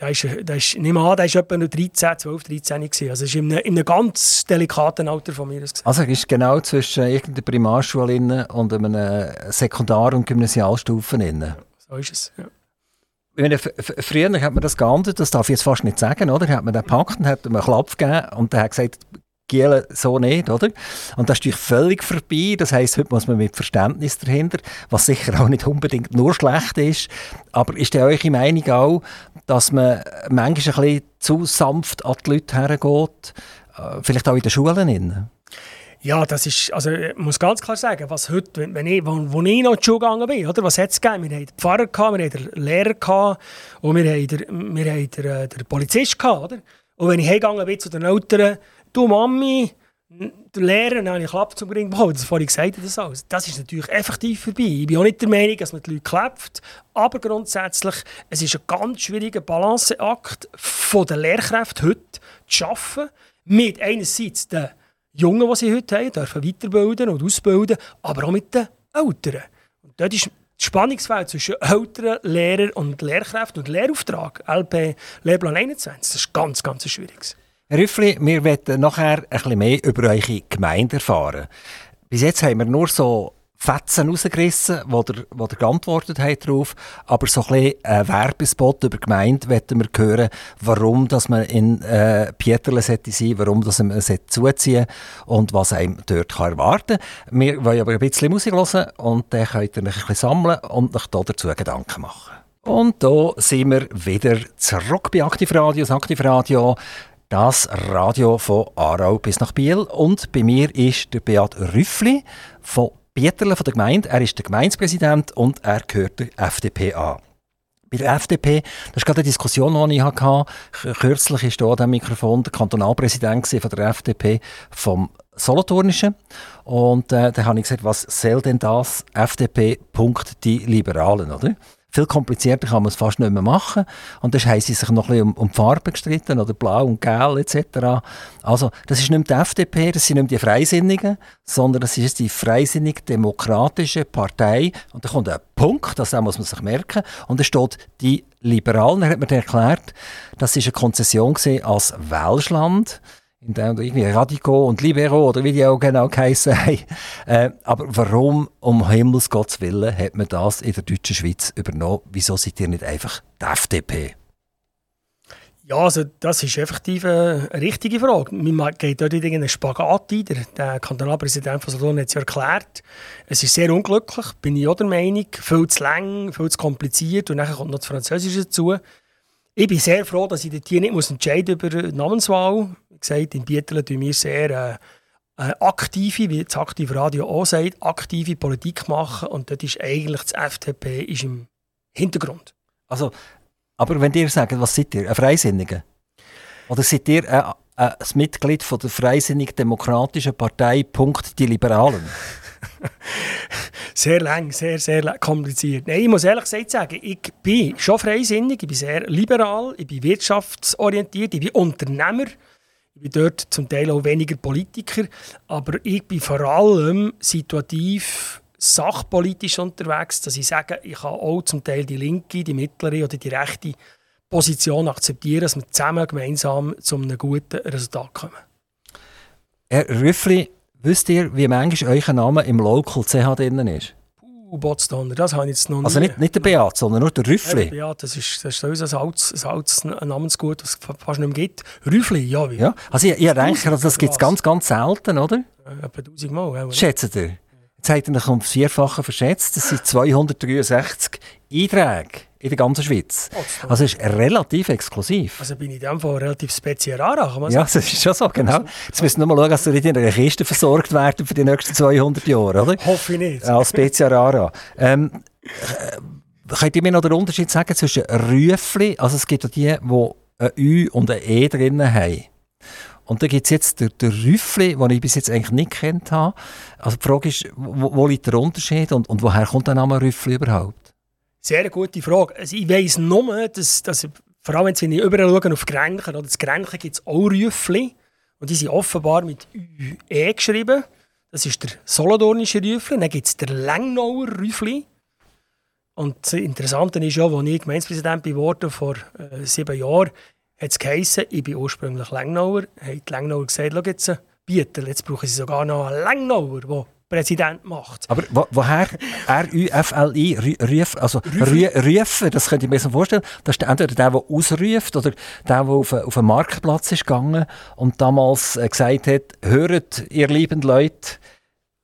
der ist, der ist, nicht an, der war etwa noch 13, 12, 13 gewesen. Also ist in einem, in einem ganz delikaten Alter von mir. Also er ist genau zwischen irgendeiner Primarschule und einer Sekundar- und Gymnasialstufe. So ist es, ja. Meine, früher hat man das geahndet, das darf ich jetzt fast nicht sagen, oder? Hat man den gepackt und hat ihm einen Klapp gegeben und der hat gesagt, Gielen so nicht, oder? Und das ist natürlich völlig vorbei. Das heisst, heute muss man mit Verständnis dahinter, was sicher auch nicht unbedingt nur schlecht ist. Aber ist denn eure Meinung auch, dass man manchmal ein zu sanft an die Leute hergeht, äh, vielleicht auch in den Schulen? Ja, das ist, also ich muss ganz klar sagen, was heute, wenn ich, wo, wo ich noch in die Schule gegangen bin, oder, was hat es gegeben? Wir hatten den Pfarrer, gehabt, wir hatten den Lehrer gehabt, und wir hatten den, den, äh, den Polizist. Gehabt, oder? Und wenn ich hingegangen bin zu den Eltern, du Mami, der Lehrer, dann habe ich Klapp zum Ring bekommen, das vorhin gesagt das alles. Das ist natürlich effektiv vorbei. Ich bin auch nicht der Meinung, dass man die Leute klebt, aber grundsätzlich, es ist ein ganz schwieriger Balanceakt von den Lehrkräften heute zu schaffen, mit einerseits den Jungen, die sie heute haben, dürfen weiterbilden und ausbilden, aber auch mit den Älteren. Und dort ist das Spannungsfeld zwischen Eltern, Lehrern und Lehrkräften und Lehrauftrag, LP Lehrplan 21, das ist ganz, ganz schwierig. Herr Rüffli, wir wollen nachher ein bisschen mehr über eure Gemeinde erfahren. Bis jetzt haben wir nur so Fetzen rausgerissen, wo ihr, wo geantwortet habt darauf. Aber so ein bisschen ein Werbespot über die Gemeinde wollen wir hören, warum dass man in äh, Pieterle sollte sein, warum dass man zuziehen und was einem dort kann erwarten kann. Wir wollen aber ein bisschen Musik hören und dann könnt ihr euch ein bisschen sammeln und euch dazu Gedanken machen. Und da sind wir wieder zurück bei Aktivradio. Das Aktivradio das Radio von Aarau bis nach Biel. Und bei mir ist der Beat Rüffli von Bieterle von der Gemeinde. Er ist der Gemeindepräsident und er gehört der FDP an. Bei der FDP, das ist gerade eine Diskussion, die ich hatte. Kürzlich war hier an diesem Mikrofon der Kantonalpräsident von der FDP vom Solothurnischen. Und äh, da habe ich gesagt, was soll denn das? FDP. Die Liberalen, oder? Viel komplizierter kann man es fast nicht mehr machen. Und das haben sie sich noch ein bisschen um, um die Farbe gestritten, oder blau und gelb etc. Also, das ist nicht die FDP, das sind nicht die Freisinnigen, sondern das ist die freisinnig-demokratische Partei. Und da kommt ein Punkt, das muss man sich merken. Und da steht die Liberalen, er hat mir erklärt, das ist eine Konzession als Welschland in dem irgendwie Radico und Libero oder wie die auch genau geheissen haben. Äh, aber warum, um Himmels Gottes Willen, hat man das in der deutschen Schweiz übernommen? Wieso seid ihr nicht einfach die FDP? Ja, also das ist effektiv eine richtige Frage. Man geht dort in einen Spagat ein. Der, Kantonalpräsident von Solothurn hat es ja erklärt. Es ist sehr unglücklich, bin ich auch der Meinung. Viel zu lang, viel zu kompliziert und dann kommt noch das Französische dazu. Ich bin sehr froh, dass ich hier nicht muss entscheiden über die Namenswahl gesagt, in Bieterle tun wir sehr äh, äh, aktive, wie das Aktiv Radio auch sagt, aktive Politik machen und dort ist eigentlich das FDP ist im Hintergrund. Also, aber wenn ihr sagt, was seid ihr, ein Freisinniger? Oder seid ihr äh, äh, das Mitglied von der Freisinnig-Demokratischen Partei, Punkt, die Liberalen? sehr lang, sehr, sehr kompliziert. Nein, ich muss ehrlich gesagt sagen, ich bin schon freisinnig, ich bin sehr liberal, ich bin wirtschaftsorientiert, ich bin Unternehmer. Ich bin dort zum Teil auch weniger Politiker, aber ich bin vor allem situativ sachpolitisch unterwegs, dass ich sage, ich kann auch zum Teil die linke, die mittlere oder die rechte Position akzeptieren, dass wir zusammen gemeinsam zu einem guten Resultat kommen. Herr Rüffli, wisst ihr, wie manchmal euer Name im Local CH drin ist? U-Botsdonner, das habe ich jetzt noch also nie. Also nicht, nicht der Beat, sondern nur der Rüffli? Ja, der Beat, das ist, das ist unser altes, altes Namensgut, das es fast nicht mehr gibt. Rüffli, ja. ja. Also ich, ich denke, also das gibt es ganz, ganz selten, oder? Ja, etwa tausendmal. Schätzt ihr? Hat er um Vierfache verschätzt. Das sind 263 Einträge in der ganzen Schweiz. Oh, also ist relativ exklusiv. Also bin ich in dem Fall relativ speziell man Ja, das ist schon so, genau. Jetzt müssen wir mal schauen, dass du nicht in einer Kiste versorgt werden für die nächsten 200 Jahre, oder? Hoffe ich nicht. Als Spezial ähm, äh, Könnt ihr mir noch den Unterschied sagen zwischen Rüfli, also es gibt ja die, die ein Ü und ein E drin haben. Und da gibt es jetzt den, den Rüffli, den ich bis jetzt eigentlich nicht kennt habe. Also die Frage ist, wo, wo liegt der Unterschied und, und woher kommt der Name Rüffli überhaupt? Sehr gute Frage. Also ich weiss nur, dass, dass vor allem wenn Sie überall schauen auf Grenchen, oder das Grenchen gibt es auch Rüffli. Und die sind offenbar mit UE geschrieben. Das ist der Solothurnische Rüffli. Dann gibt es den Lengnauer Rüffli. Und das Interessante ist ja, als ich Gemeindepräsident geworden vor äh, sieben Jahren, hat es geheißen, ich bin ursprünglich Lengnauer, haben die Lengnauer gesagt, schau jetzt, Bieter, jetzt brauchen sie sogar noch einen Lengnauer, der Präsident macht. Aber wo, woher? R-U-F-L-I, Rüf, also Rüfen, das könnte ich mir so vorstellen, das ist entweder der, der ausruft oder der, der auf, auf einen Marktplatz ist gegangen und damals äh, gesagt hat, hört ihr lieben Leute,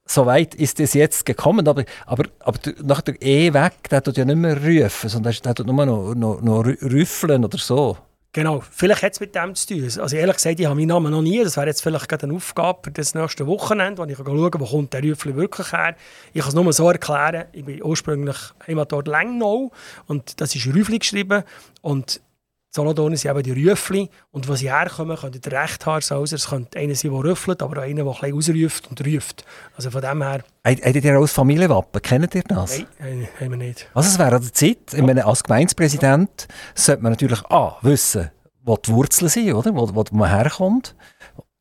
so weit ist es jetzt gekommen, aber, aber, aber nach der E weg, der tut ja nicht mehr rufen, sondern der tut nur noch, noch, noch rüffeln oder so. Genau, vielleicht hat es mit dem zu tun. Also ehrlich gesagt, ich habe meinen Namen noch nie. Das wäre jetzt vielleicht gerade eine Aufgabe für das nächste Wochenende, wo ich schaue, wo kommt der Rüffli wirklich her. Ich kann es nur so erklären, ich bin ursprünglich Heimatort Lengnau und das ist Rüffli geschrieben und Solothurn sind eben die Rüffli. Und wo sie herkommen, könnte der also es könnte einer sein, der rüffelt, aber auch einer, der ein bisschen ausruft und ruft. Also von dem her... Habt ihr als Familienwappen, kennt ihr das? Nein, haben wir nicht. Also es wäre an der Zeit, ja. meine, als Gemeindepräsident sollte man natürlich A, wissen, wo die Wurzeln sind, oder? Wo, wo man herkommt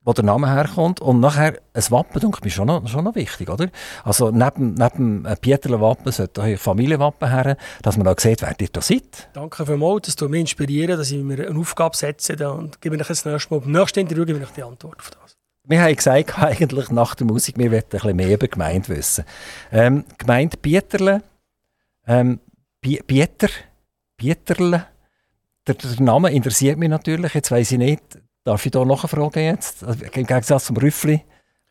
wo der Name herkommt. Und nachher, ein Wappen, denke ich, schon noch, schon noch wichtig, oder? Also neben, neben einem Pieterle Wappen sollte ein Familienwappen her, dass man auch sieht, wer ihr da seid. Danke vielmals, dass du mich inspirieren, dass ich mir eine Aufgabe setze und gebe ich das nächste Mal. Beim nächsten Interview gebe ich die Antwort auf das. Wir haben gesagt, eigentlich nach der Musik, wir wollten ein bisschen mehr über Gemeinde wissen. Ähm, Gemeinde Pieterle, ähm, Pieter, Pieterle, der, der Name interessiert mich natürlich, jetzt weiß ich nicht, Darf ich da noch eine Frage jetzt? Also, Im Gegensatz zum Rüffli,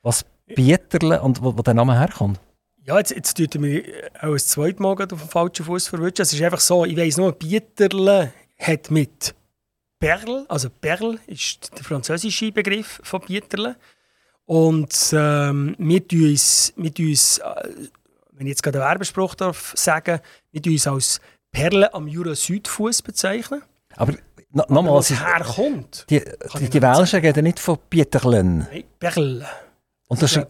was Bieterle und wo, wo der Name herkommt? Ja, jetzt, jetzt tut mir auch ein zweites Mal auf den falschen Fuß verwischen. Es ist einfach so, ich weiss nur, Bieterle hat mit Perle, also Perle ist der französische Begriff von Bieterle. Und ähm, wir tun uns, wir tun uns äh, wenn ich jetzt gerade einen Werbespruch darf sagen, wir tun uns als Perle am Jura-Südfuß bezeichnen. Aber No, nochmal, was herkommt. Die, die, die Welschen reden nicht von Pieterlen. Nein, Perl. Und das, ist,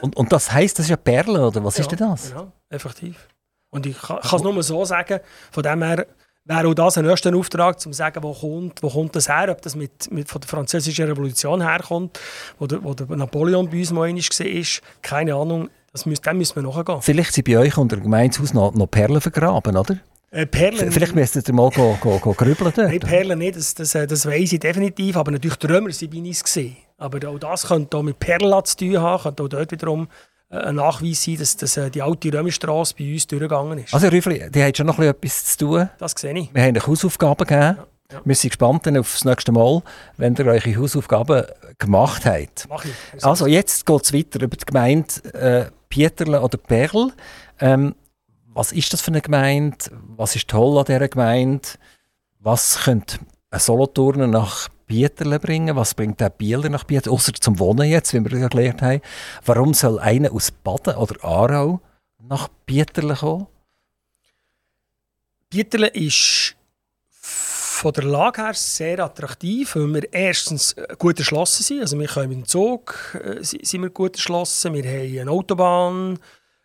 und, und das heisst, das ist ja Perle, oder was ja, ist denn das? Genau, effektiv. Und ich kann es nur so sagen, von dem her wäre auch das ein erster Auftrag, um zu sagen, wo kommt, wo kommt das her, ob das mit, mit von der französischen Revolution herkommt, wo der, wo der Napoleon bei uns mal einmal war, keine Ahnung, das müssen, dem müssen wir nachgehen. Vielleicht sind bei euch unter dem Gemeindehaus noch, noch Perlen vergraben, oder? Äh, Perlen. Vielleicht müsstet ihr mal go, go, go grübeln dort. Nein, Perlen nicht, das, das, äh, das weiss ich definitiv. Aber natürlich die Römer waren bei uns. Gewesen. Aber auch das könnte auch mit Perlen zu tun haben. Könnte auch dort wiederum äh, ein Nachweis sein, dass, dass die alte Römerstraße bei uns durchgegangen ist. Also Rüffli, die haben schon noch etwas zu tun. Das sehe ich. Wir haben euch Hausaufgaben gegeben. Ja. Ja. Wir sind gespannt auf das nächste Mal, wenn ihr eure Hausaufgaben gemacht habt. Mach ich. Also jetzt geht es weiter über die Gemeinde äh, Pieterle oder Perl. Ähm, was ist das für eine Gemeinde? Was ist toll an dieser Gemeinde? Was könnte ein Solothurner nach Bieterle bringen? Was bringt der Bieler nach Bieterle? Außer zum Wohnen jetzt, wie wir ja gelernt haben. Warum soll einer aus Baden oder Aarau nach Bieterle kommen? Bieterle ist von der Lage her sehr attraktiv, weil wir erstens gut erschlossen sind. Also wir können mit dem Zug äh, sind wir gut erschlossen. Wir haben eine Autobahn,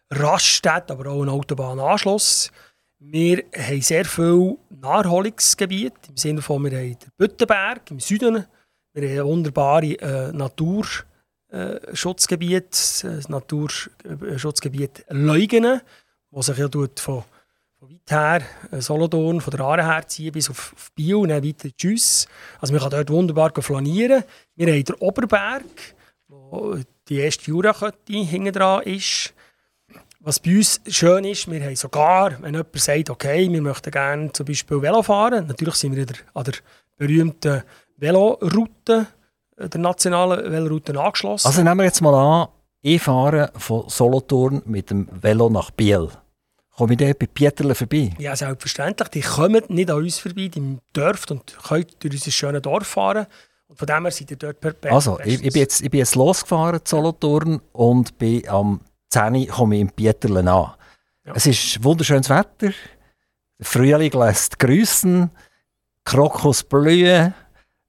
Raststätte, aber auch einen Autobahnanschluss. Wir haben sehr viel Naherholungsgebiet, im Sinne von, wir haben den Büttenberg im Süden, wir haben wunderbare äh, Naturschutzgebiet, äh, das Naturschutzgebiet Leugenen, wo sich ja von, von weit her, äh, Solothurn, von der Aare her ziehen bis auf, auf Biel und dann weiter Tschüss. Also man kann dort wunderbar flanieren. Wir haben den Oberberg, wo die erste Jurakette hinten dran ist. Was bei uns schön ist, wir haben sogar, wenn jemand sagt, okay, wir möchten gerne zum Beispiel Velo fahren, natürlich sind wir an der berühmten Veloroute, der nationalen Veloroute angeschlossen. Also nehmen wir jetzt mal an, ich fahre von Solothurn mit dem Velo nach Biel. Komme ich dort bei Pieterle vorbei? Ja, selbstverständlich. Die kommen nicht an uns vorbei, die dürfen und können durch unser schönes Dorf fahren. Und von dem her seid ihr dort per Also, ich, ich, bin jetzt, ich bin jetzt losgefahren, Solothurn, und bin am 10 Uhr komme ich in Pieterle an. Ja. Es ist wunderschönes Wetter, Frühling lässt grüßen, Krokus blühen.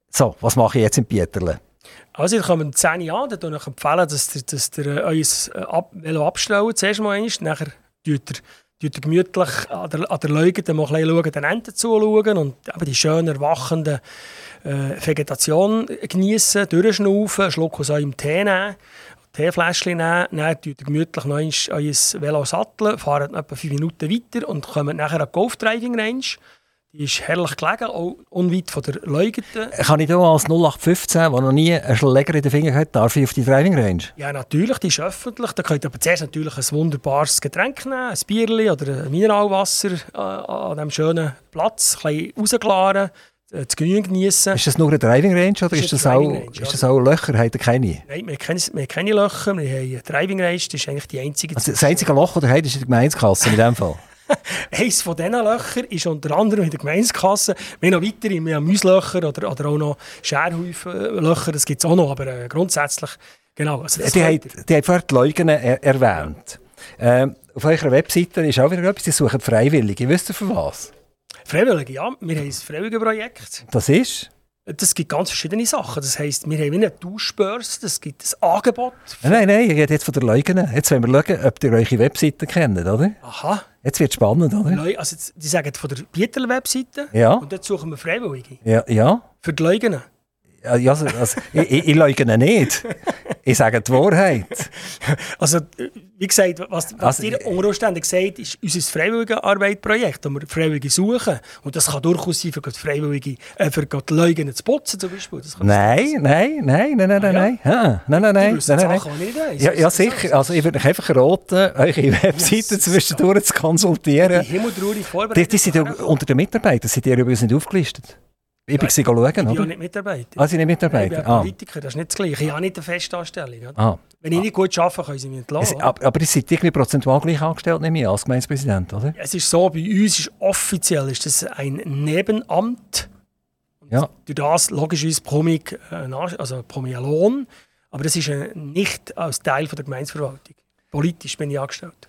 So, was mache ich jetzt in Pieterle? Also, ihr kommt um 10 Uhr an, dann empfehlen, dass ihr, dass ihr äh, euer Ab Velo abstellt, zuerst mal einmal, nachher tut ihr tut gemütlich an der, an der Leugete mal ein schauen, den Enten zuschauen und eben die schön erwachende äh, Vegetation genießen, durchschnaufen, einen Schluck aus eurem Tee nehmen, Teefläschchen nehmen, dann tut ihr gemütlich noch euer Velo satteln, fahren etwa fünf Minuten weiter und kommen nachher an die Golf Driving Range. Die ist herrlich gelegen, auch unweit von der Leugete. Kann ich hier als 0815, der noch nie einen Schläger in den Finger hat, darf ich auf die Driving Range? Ja, natürlich, die ist öffentlich. Da könnt ihr aber zuerst natürlich ein wunderbares Getränk nehmen, ein Bierli oder ein Mineralwasser äh, an diesem schönen Platz, ein bisschen rausklaren, äh, zu Grün genießen. Ist das nur eine Driving Range oder ist, ist das, auch, Range, ist das auch Löcher? Habt ihr keine? Nein, wir haben keine, Löcher, wir haben eine Driving Range, das ist eigentlich die einzige. Also das einzige Loch, das ihr habt, ist die Gemeinskasse in diesem Fall? Eines von diesen Löchern ist unter anderem in der Gemeinskasse. Wir haben noch weitere, wir haben Mauslöcher oder, oder auch noch Scherhäufenlöcher, das gibt es auch noch, aber äh, grundsätzlich, genau. Also die, haben, die haben vorher die Leugnen er erwähnt. Ähm, auf eurer Webseite ist auch wieder etwas, die suchen Freiwillige. Wisst ihr für was? Freiwillige, ja. Wir haben ein Freiwilligenprojekt. Das ist? Das gibt ganz verschiedene Sachen. Das heisst, wir haben eine Tauschbörse, das gibt ein Angebot. Nein, nein, ich rede jetzt von der Leugnen. Jetzt wollen wir schauen, ob ihr eure Webseite kennt, oder? Aha. Jetzt wird es spannend, oder? Also, die sagen von der Bietel-Webseite. Ja. Und dort suchen wir Freiwillige. Ja, ja. Für die Leugnen. Ja, also, also ich, ich, ich leugne nicht. ich sage die Wahrheit. Also, wie gesagt, was, was also, dir unter Umständen ist unser Freiwilligenarbeitprojekt, wo wir Freiwillige suchen. Und das kann durchaus sein, für die Freiwillige, äh, für die Leugner zu putzen zum Beispiel. Nein, nein, nein, nein, nein, ah, nein, ja. nein, nein, nein, nein, Sachen, nein, Nicht Ja, ja, sicher. Also, ich würde euch einfach raten, eure Webseiten yes. zwischendurch zu konsultieren. Die Himmeltraurig vorbereitet. Die, die sind unter den Mitarbeitern, sind die übrigens nicht aufgelistet. Ich bin ja, schauen, ich bin nicht Mitarbeiter. Ah, Sie nicht Mitarbeiter? Ich bin ah. Politiker, das ist nicht das Gleiche. Ich habe nicht eine Festanstellung. Ah. Wenn ich nicht gut arbeite, können Sie mich entlassen. aber, aber ihr seid irgendwie prozentual gleich angestellt, nicht mehr als Gemeindepräsident, oder? Ja, es ist so, bei uns ist offiziell ist das ein Nebenamt. Und ja. Durch das logischerweise ich, äh, also Lohn, aber das ist nicht als Teil von der Gemeindeverwaltung. Politisch bin ich angestellt.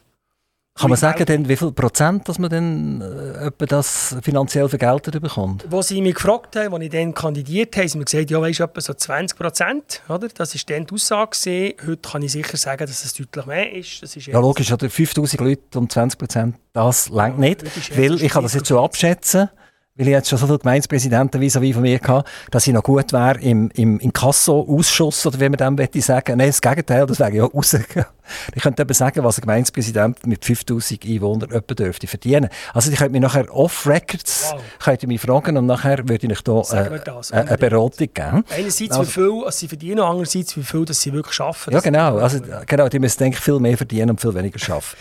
Kann man sagen, denn, wie viel Prozent dass man dann äh, das finanziell vergeltet bekommt? Wo sie mich gefragt haben, als ich dann kandidiert habe, haben sie mir gesagt, ja, weißt etwa so 20 Prozent. Das war dann die Aussage. Heute kann ich sicher sagen, dass es deutlich mehr ist. ist ja, logisch, oder 5000 Leute um 20 Prozent, das längt nicht. Weil ich kann das jetzt schon abschätzen weil ich jetzt schon so viele Gemeindepräsidenten vis von mir hatte, dass ich noch gut wäre im, im Inkasso-Ausschuss, oder wie man dem möchte sagen. Nein, das Gegenteil, das wäre ja rausgegangen. Ich könnte eben sagen, was ein Gemeindepräsident mit 5000 Einwohnern etwa dürfte verdienen. Also ich könnte mich nachher off-records wow. mich fragen und nachher würde ich da äh, das, eine Beratung geben. Einerseits also, wie viel sie verdienen, andererseits wie viel dass sie wirklich arbeiten. Ja genau, also, genau die müssen denke ich, viel mehr verdienen und viel weniger arbeiten.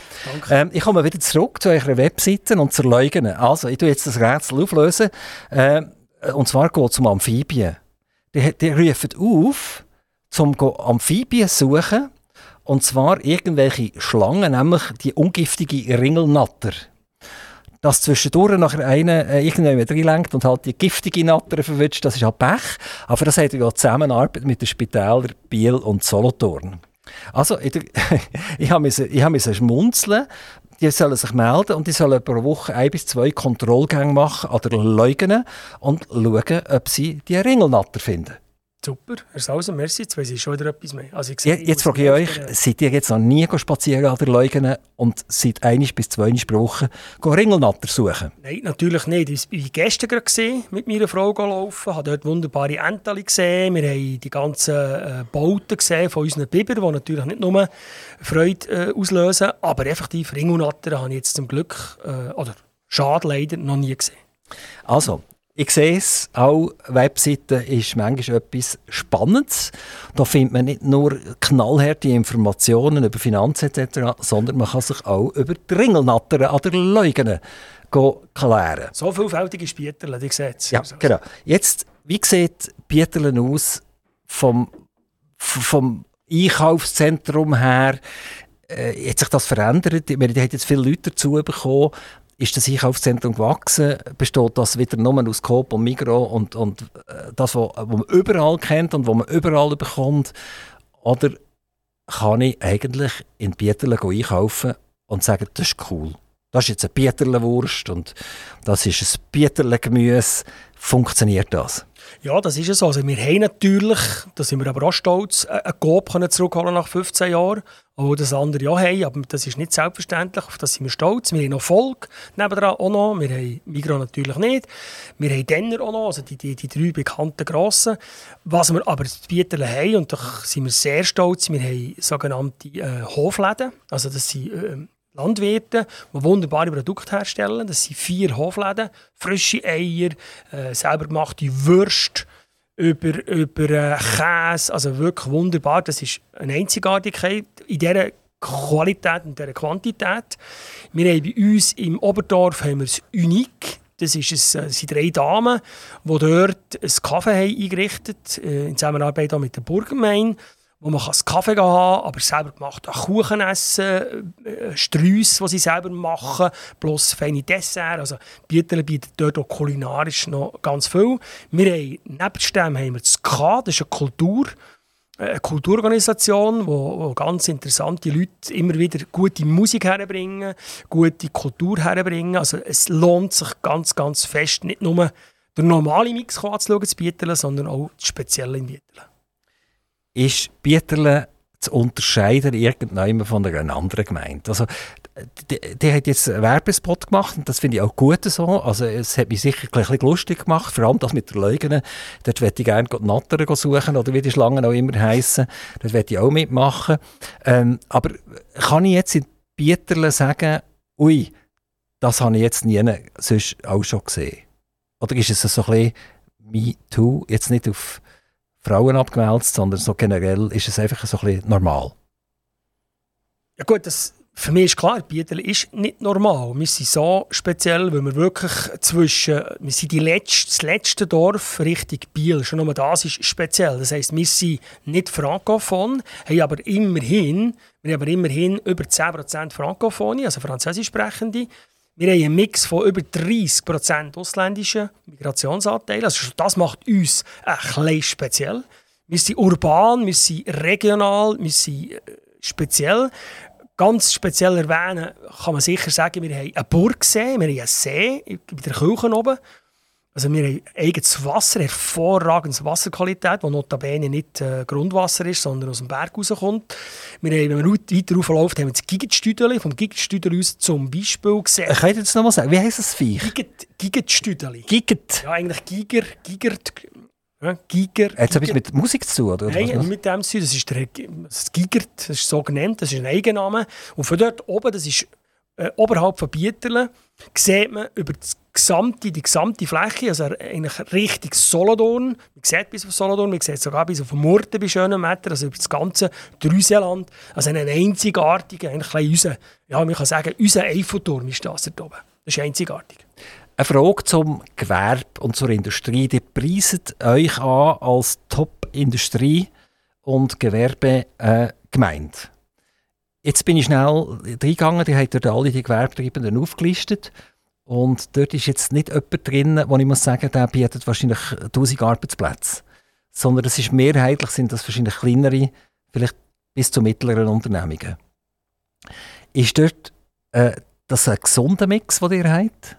ähm, ich komme wieder zurück zu eurer Webseite und zur Leugnen. Also ich tue jetzt das Rätsel auflösen. Äh, und zwar geht es um Amphibien. Die, die rufen auf, um Amphibien zu suchen und zwar irgendwelche Schlangen, nämlich die ungiftige Ringelnatter. Dass zwischendurch nachher einer äh, irgendjemand reinlenkt und halt die giftige Natter verwünscht, das ist halt Pech. Aber das hat ja Zusammenarbeit mit den Spitälern Biel und Solothurn. Also, ich, ich habe mich schmunzeln, die sollen sich melden und die sollen pro Woche ein bis zwei Kontrollgänge machen an der Leugnen und schauen, ob sie die Ringelnatter finden. Super, Herr Sausen, merci, jetzt weiß ich schon wieder etwas mehr. Also ich sehe, jetzt, jetzt frage ich euch, seid ihr jetzt noch nie spazieren an der Leugene und seid einisch bis zweimal pro Woche Ringelnatter suchen? Nein, natürlich nicht. Ich war gestern gerade gesehen, mit meiner Frau gelaufen, habe dort wunderbare Entchen gesehen, wir haben die ganzen äh, Bauten gesehen von unseren Bibern, die natürlich nicht nur Freude äh, auslösen, aber effektiv Ringelnatter habe ich jetzt zum Glück, äh, oder schade leider, noch nie gesehen. Also, ich sehe es, auch Webseite ist manchmal etwas Spannendes. Da findet man nicht nur knallharte Informationen über Finanzen etc., sondern man kann sich auch über die Ringelnattern an der Leugnen klären. So vielfältige Spieterle, die sieht Ja, genau. Jetzt, wie sieht Bieterle aus vom, vom Einkaufszentrum her, äh, hat sich das verändert? Wir haben jetzt viele Leute dazu bekommen. Ist das Einkaufszentrum gewachsen? Besteht das wieder nur aus Coop und Migro und, und äh, das, was man überall kennt und was man überall bekommt? Oder kann ich eigentlich in Bieterle einkaufen und sagen, das ist cool? Das ist jetzt eine Bieterle-Wurst und das ist ein Bieterle-Gemüse. Funktioniert das? Ja, das ist es. Also wir haben natürlich, da sind wir aber auch stolz, einen Coop zurückholen nach 15 Jahren, obwohl das andere ja haben, aber das ist nicht selbstverständlich, auf das sind wir stolz. Wir haben noch Volk nebendran auch noch, wir haben Migros natürlich nicht, wir haben Denner auch noch, also die, die, die drei bekannten Grossen. Was wir aber zu bieten haben, und da sind wir sehr stolz, wir haben sogenannte äh, Hofläden, also das sind äh, Landwirte, die wunderbare Produkte herstellen. Das sind vier Hofläden, frische Eier, äh, selber gemachte Würste, über, über äh, Käse, also wirklich wunderbar. Das ist eine Einzigartigkeit in dieser Qualität und dieser Quantität. Wir haben bei uns im Oberdorf haben wir es Unik. Das, ist ein, das sind drei Damen, die dort ein Kaffee haben eingerichtet haben, äh, in Zusammenarbeit mit der Burgergemeinde wo man einen Kaffee haben aber selber gemacht Kuchen essen, äh, Sträusse, die sie selber machen, plus feine Dessert. Also Bieterle bietet dort auch kulinarisch noch ganz viel. Wir haben, nebst dem haben wir das K, das ist eine Kultur, äh, eine Kulturorganisation, wo, wo, ganz interessante Leute immer wieder gute Musik herbringen, gute Kultur herbringen. Also es lohnt sich ganz, ganz fest, nicht nur den normalen Mix anzuschauen, zu Bieterle, sondern auch das Spezielle in Bieterle ist Bieterle zu unterscheiden irgendjemand von einer anderen Gemeinde. Also, die, die hat jetzt einen Werbespot gemacht und das finde ich auch gut so. Also es hat mich sicher ein bisschen lustig gemacht, vor allem das mit der Leugene. Dort möchte ich gerne die Nattern suchen oder wie die Schlangen auch immer heißen. Dort möchte ich auch mitmachen. Ähm, aber kann ich jetzt in Bieterle sagen, ui, das habe ich jetzt nie sonst auch schon gesehen? Oder ist es so ein bisschen Me Too, jetzt nicht auf Frauen abgewälzt, sondern so generell ist es einfach so ein bisschen normal. Ja gut, das, für mich ist klar, Bietel ist nicht normal. Wir sind so speziell, weil wir wirklich zwischen, wir sind die letzte, das letzte Dorf Richtung Biel. Schon nur das ist speziell. Das heisst, wir sind nicht frankophon, haben aber immerhin, wir haben aber immerhin über 10% Frankophonie, also Französisch sprechende. Wir haben einen Mix von über 30% ausländischen Migrationsanteilen. Also das macht uns bisschen speziell. Wir sind urban, wir sind regional, wir sind äh, speziell. Ganz speziell erwähnen kann man sicher sagen, wir haben eine Burg gesehen, wir haben einen See bei der Kirche oben. Also wir haben eigenes Wasser, hervorragendes Wasserqualität, das notabene nicht äh, Grundwasser ist, sondern aus dem Berg rauskommt. Wir haben, wenn man weiter raufläuft, haben wir das Gigitstüdeli, vom Gigitstüdeli aus zum Beispiel gesehen. Ich könnte jetzt noch mal sagen, wie heisst das Viech? Gigitstüdeli. Gigit? Ja, eigentlich Giger, Gigert, ja, Giger. Hat es etwas mit Musik zu tun? Oder Nein, was? mit dem zu tun. Das ist der das Gigert, das ist so genannt, das ist ein Eigenname. Und von dort oben, das ist äh, oberhalb von Bieterle, sieht man über das gesamte, die gesamte Fläche, also eigentlich Richtung Solothurn. Man sieht bis auf Solothurn, man sieht sogar bis auf Murten bei schönem Wetter, also über das ganze Drüseland. Also einen einzigartigen, eigentlich unser, ja, man kann sagen, unser Eiffelturm ist das hier oben. Das ist einzigartig. Eine Frage zum Gewerbe und zur Industrie. Die preisen euch an als Top-Industrie- und Gewerbegemeinde. Äh, Jetzt bin ich schnell reingegangen, die hat dort alle die Gewerbetreibenden aufgelistet. Und dort ist jetzt nicht jemand drin, wo ich muss sagen, der bietet wahrscheinlich 1000 Arbeitsplätze. Sondern es ist mehrheitlich sind das wahrscheinlich kleinere, vielleicht bis zu mittleren Unternehmungen. Ist dort äh, das ein gesunder Mix, den ihr habt?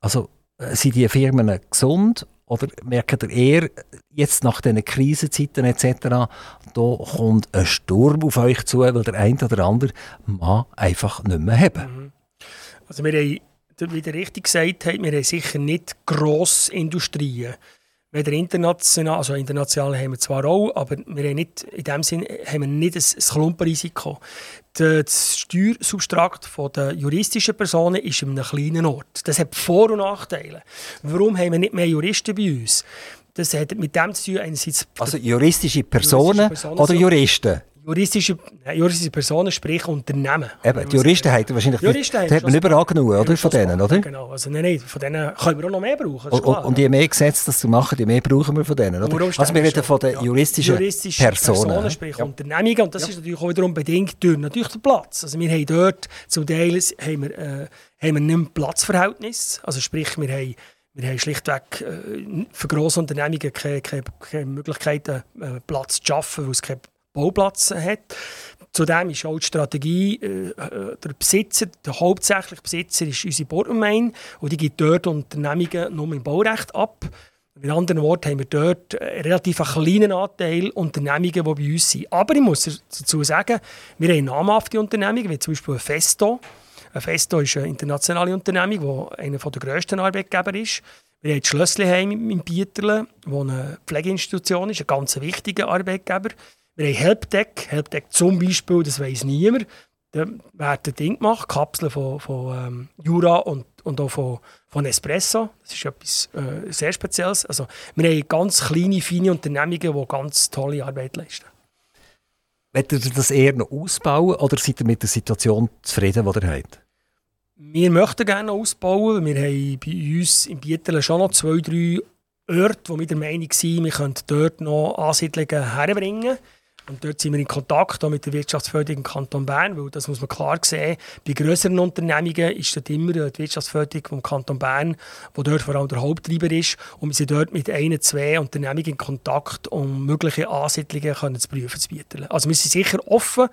Also äh, sind die Firmen gesund oder merkt ihr eher jetzt nach diesen Krisenzeiten etc., da kommt ein Sturm auf euch zu, weil der eine oder andere Mann einfach nicht mehr haben? Mhm. Also wir haben wie ihr richtig gesagt habt, wir haben sicher nicht grosse Industrien. Weder international, also international haben wir zwar auch, aber wir haben nicht, in dem Sinne haben wir nicht ein, ein Klumpenrisiko. Das Steuersubstrat der juristischen Personen ist in einem kleinen Ort. Das hat Vor- und Nachteile. Warum haben wir nicht mehr Juristen bei uns? Das hat mit dem zu tun, einerseits... Also juristische Personen, juristische Personen oder Juristen? Juristische, juristische Personen, sprich Unternehmen. Eben, die Juristen haben wahrscheinlich Juristen die, hat man überall genug, oder? Von denen, oder? Genau, also nein, nein, von denen können wir auch noch mehr brauchen. Und, klar, und, je mehr Gesetze das zu machen, je mehr brauchen wir von denen, oder? Also wir reden von den ja, juristischen, juristische Personen. Personen sprich ja. Unternehmungen, und das ja. ist natürlich auch wiederum bedingt durch natürlich den Platz. Also wir haben dort, zum Teil haben wir, äh, haben wir nicht mehr Platzverhältnis, also sprich wir haben wir haben schlichtweg äh, für grosse Unternehmungen keine, keine, keine Möglichkeit, äh, Platz zu schaffen, weil es keinen Bauplatz hat. Zudem ist auch die Strategie, äh, äh, der Besitzer, der hauptsächliche Besitzer ist unsere Boarddomain und die gibt dort Unternehmungen nur im Baurecht ab. Mit anderen Worten haben wir dort einen relativ kleinen Anteil Unternehmungen, die bei uns sind. Aber ich muss dazu sagen, wir haben namhafte Unternehmungen, wie zum Beispiel Festo. Festo ist eine internationale Unternehmung, die einer der grössten Arbeitgeber ist. Wir haben das Schlössliheim in Bieterle, das eine Pflegeinstitution ist, ein ganz wichtiger Arbeitgeber. Wir haben Helpdeck. Helpdeck zum Beispiel, das weiß niemand. Da werden Dinge gemacht, Kapseln von, von ähm, Jura und, und auch von, von Espresso. Das ist etwas äh, sehr Spezielles. Also, wir haben ganz kleine, feine Unternehmungen, die ganz tolle Arbeit leisten. Wollt ihr das eher noch ausbauen oder seid ihr mit der Situation zufrieden, die ihr habt? Wir möchten gerne ausbauen. Wir haben bei uns in Bieterle schon noch zwei, drei Orte, wo wir der Meinung sind, wir könnten dort noch Ansiedlungen herbringen. Und dort sind wir in Kontakt mit der Wirtschaftsförderung im Kanton Bern, weil das muss man klar sehen, bei größeren Unternehmungen ist dort immer die Wirtschaftsförderung im Kanton Bern, wo dort vor allem der Haupttreiber ist. Und wir sind dort mit ein, zwei Unternehmungen in Kontakt, um mögliche Ansiedlungen können zu prüfen zu bieten. Also wir sind sicher offen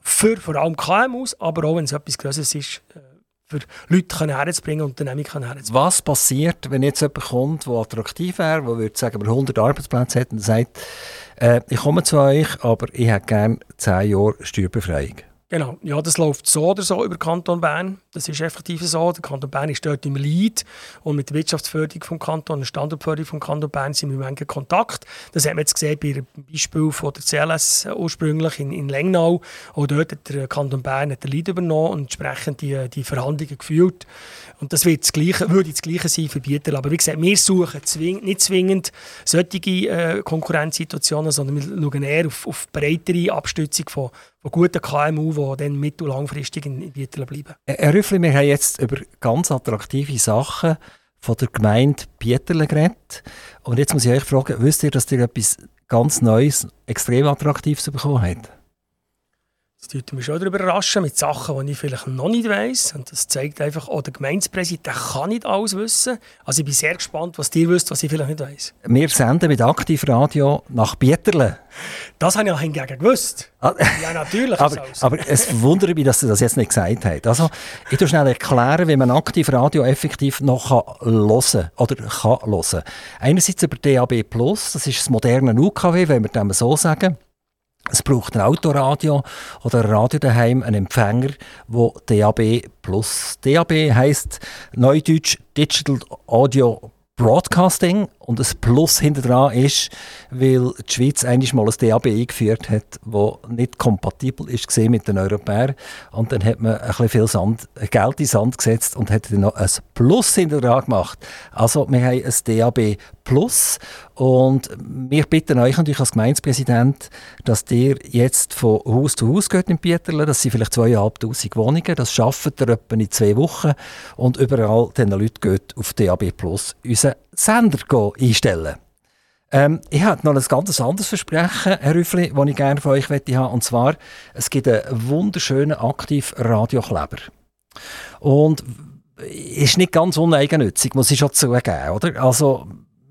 für vor allem KMUs, aber auch wenn es etwas Größeres ist, äh, für Leute herzubringen, Unternehmen herzubringen. Was passiert, wenn jetzt jemand kommt, der attraktiv wäre, der sagen, 100 Arbeitsplätze hat und sagt, äh, ich komme zu euch, aber ich hätte gerne 10 Jahre Steuerbefreiung? Genau, ja, das läuft so oder so über Kanton Bern. Das ist effektiv so. Der Kanton Bern ist dort im Lead und mit der Wirtschaftsförderung vom Kanton, der Standortförderung vom Kanton Bern sind wir in Kontakt. Das haben wir jetzt gesehen bei dem Beispiel von der CLS ursprünglich in, in Lengnau. Auch dort hat der Kanton Bern hat den Lead übernommen und entsprechend die, die Verhandlungen geführt. Und das wird das Gleiche, würde das Gleiche sein für Bieter. Aber wie gesagt, wir suchen zwing, nicht zwingend solche äh, Konkurrenzsituationen, sondern wir schauen eher auf, auf breitere Abstützung von, von guten KMU, die dann mittel- und langfristig in, Bieterle bleiben. Herr Rüffli, wir haben jetzt über ganz attraktive Sachen von der Gemeinde Bieterle geredet. Und jetzt muss ich euch fragen, wisst ihr, dass ihr etwas ganz Neues, extrem Attraktives bekommen habt? Das tut mich schon darüber überraschen mit Sachen, die ich vielleicht noch nicht weiß. Und das zeigt einfach, auch der Gemeindepräsident kann nicht alles wissen. Also ich bin sehr gespannt, was ihr wisst, was ich vielleicht nicht weiß. Wir senden mit Aktivradio nach Bieterle. Das habe ich hingegen gewusst. Ah. ja, natürlich. aber, aber es wundert mich, dass du das jetzt nicht gesagt hast. Also, ich tue schnell erklären, wie man Aktivradio effektiv noch hören kann oder kann hören. Einerseits über DAB+, das ist das moderne UKW, wenn wir das so sagen. Es braucht ein Autoradio oder ein Radio daheim, einen Empfänger, wo DAB plus DAB heißt Neudeutsch Digital Audio Broadcasting und das Plus hinter dran ist, weil die Schweiz eigentlich mal ein DAB eingeführt hat, das nicht kompatibel ist mit den Europäern. Und dann hat man ein bisschen viel Sand, Geld in Sand gesetzt und hat dann noch ein Plus hinter dran gemacht. Also wir haben ein DAB Plus und wir bitten euch natürlich als Gemeindepräsident, dass ihr jetzt von Haus zu Haus geht in Bieterle. Das sind vielleicht zweieinhalbtausend Wohnungen. Das schafft ihr etwa in zwei Wochen. Und überall den Leuten geht auf DAB Plus unseren Sender einstellen. Ähm, ich habe noch ein ganz anderes Versprechen, Herr Rüffli, das ich gerne von euch haben Und zwar, es gibt einen wunderschönen Aktiv-Radiokleber. Und ist nicht ganz uneigennützig, muss ich schon zugeben. Oder? Also,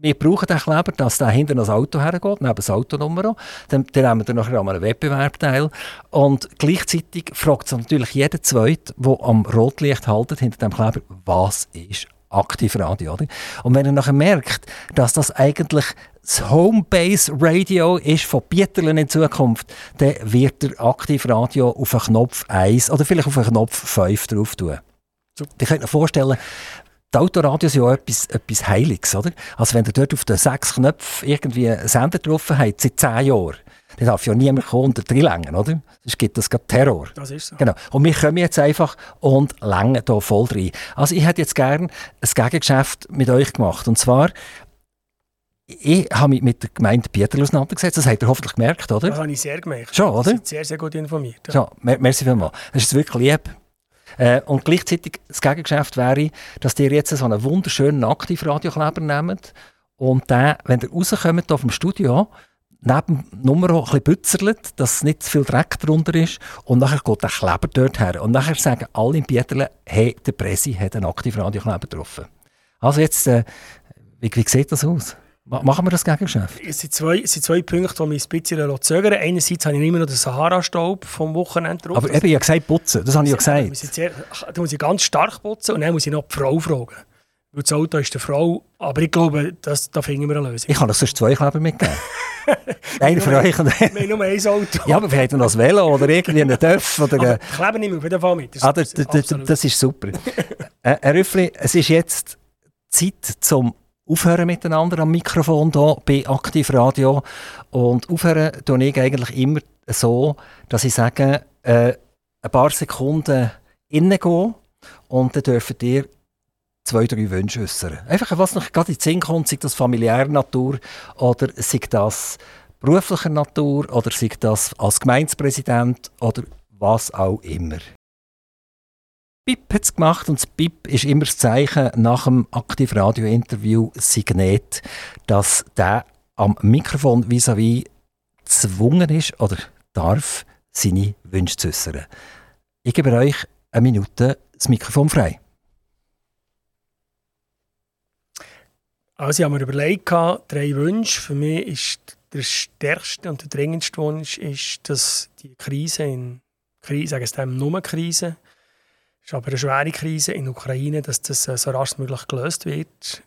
wir brauchen den Kleber, dass der hinter das Auto hergeht, neben das Autonummer. Dann, dann nehmen wir nachher an einem Wettbewerb teil. Und gleichzeitig fragt sich natürlich jeder Zweite, der am Rotlicht haltet, hinter dem Kleber, was ist Aktivradio. Oder? Und wenn ihr nachher merkt, dass das eigentlich das Homebase Radio ist von Bieterlen in Zukunft, dann wird der Aktivradio auf einen Knopf 1 oder vielleicht auf einen Knopf 5 drauf tun. So. Ich könnte mir vorstellen, die Autoradios ja etwas, etwas Heiliges, oder? Also wenn ihr dort auf den sechs Knöpfen irgendwie einen Sender getroffen habt, seit zehn Jahren, dann darf ja niemand kommen und reinlängen, oder? Sonst gibt es gerade Terror. Das ist so. Genau. Und wir kommen jetzt einfach und längen da voll rein. Also ich hätte jetzt gerne ein Gegengeschäft mit euch gemacht. Und zwar, ich habe mich mit der Gemeinde Pieterl auseinandergesetzt. Das habt ihr hoffentlich gemerkt, oder? Das habe ich sehr gemerkt. Schon, oder? Sie sind sehr, sehr gut informiert. Ja. Schon, mer merci vielmals. Das ist wirklich lieb. Äh, und gleichzeitig das Gegengeschäft wäre, dass ihr jetzt so einen wunderschönen Aktivradiokleber nehmt und den, wenn ihr rauskommt auf dem Studio, neben Nummer ein bisschen bützerlet, dass nicht zu viel Dreck drunter ist und nachher geht der Kleber dort her. Und nachher sagen alle in Pieterle, hey, der Presi hat einen Aktivradiokleber getroffen. Also jetzt, äh, wie, wie sieht das aus? Machen wir das Gegengeschäft? Es sind zwei, es sind zwei Punkte, die mich ein bisschen zögern Einerseits habe ich immer noch den Sahara-Staub vom Wochenende drauf. Aber eben, ich habe gesagt putzen, das habe ich ja gesagt. Da muss, ich ganz stark putzen und dann muss ich noch die Frau fragen. Weil das Auto ist der Frau, aber ich glaube, das, da finden wir eine Lösung. Ich kann euch sonst zwei Kleber mitgeben. Einer für euch und Wir haben nur ein Auto. Ja, aber vielleicht noch das Velo oder irgendwie einen Dörf. Oder aber Kleber nehmen wir auf jeden Fall mit. Das, ah, das, das, das ist super. äh, Herr Rüffli, es ist jetzt Zeit zum aufhören miteinander am Mikrofon hier bei Aktivradio. Und aufhören tue ich eigentlich immer so, dass ich sage, äh, ein paar Sekunden innen gehen und dann dürft ihr zwei, drei Wünsche äußern. Einfach, was noch gerade in den Sinn kommt, sei das familiärer Natur oder sei das beruflicher Natur oder sei das als Gemeindepräsident oder was auch immer. Bip hat es gemacht und das Bip ist immer das Zeichen nach dem Aktivradio-Interview Signet, dass der am Mikrofon vis-à-vis gezwungen ist oder darf, seine Wünsche zu äußern. Ich gebe euch eine Minute das Mikrofon frei. Also ich habe mir überlegt, drei Wünsche. Für mich ist der stärkste und der dringendste Wunsch, ist, dass die Krise in, ich sage es dem, nur Krise, es ist aber eine schwere Krise in der Ukraine, dass das äh, so rasch wie möglich gelöst wird.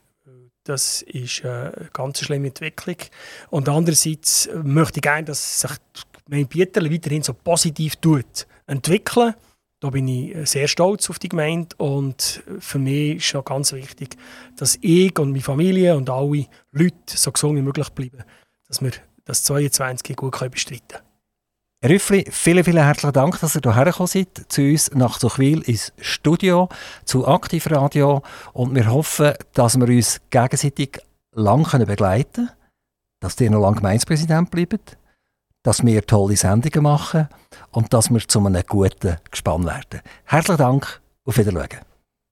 Das ist äh, eine ganz schlimme Entwicklung. Und andererseits möchte ich gerne, dass sich mein Bieterle weiterhin so positiv tut, entwickeln. Da bin ich äh, sehr stolz auf die Gemeinde und für mich ist auch ganz wichtig, dass ich und meine Familie und alle Leute so gesund wie möglich bleiben, dass wir das 22 gut bestreiten können. Rüffli, vielen, vielen herzlichen Dank, dass ihr hierher gekommen seid, zu uns nach Zuchwil ins Studio, zu Aktivradio. Und wir hoffen, dass wir uns gegenseitig lang begleiten können, dass ihr noch lange Gemeinspräsident bleibt, dass wir tolle Sendungen machen und dass wir zu einem guten Gespann werden. Herzlichen Dank, auf Wiedersehen.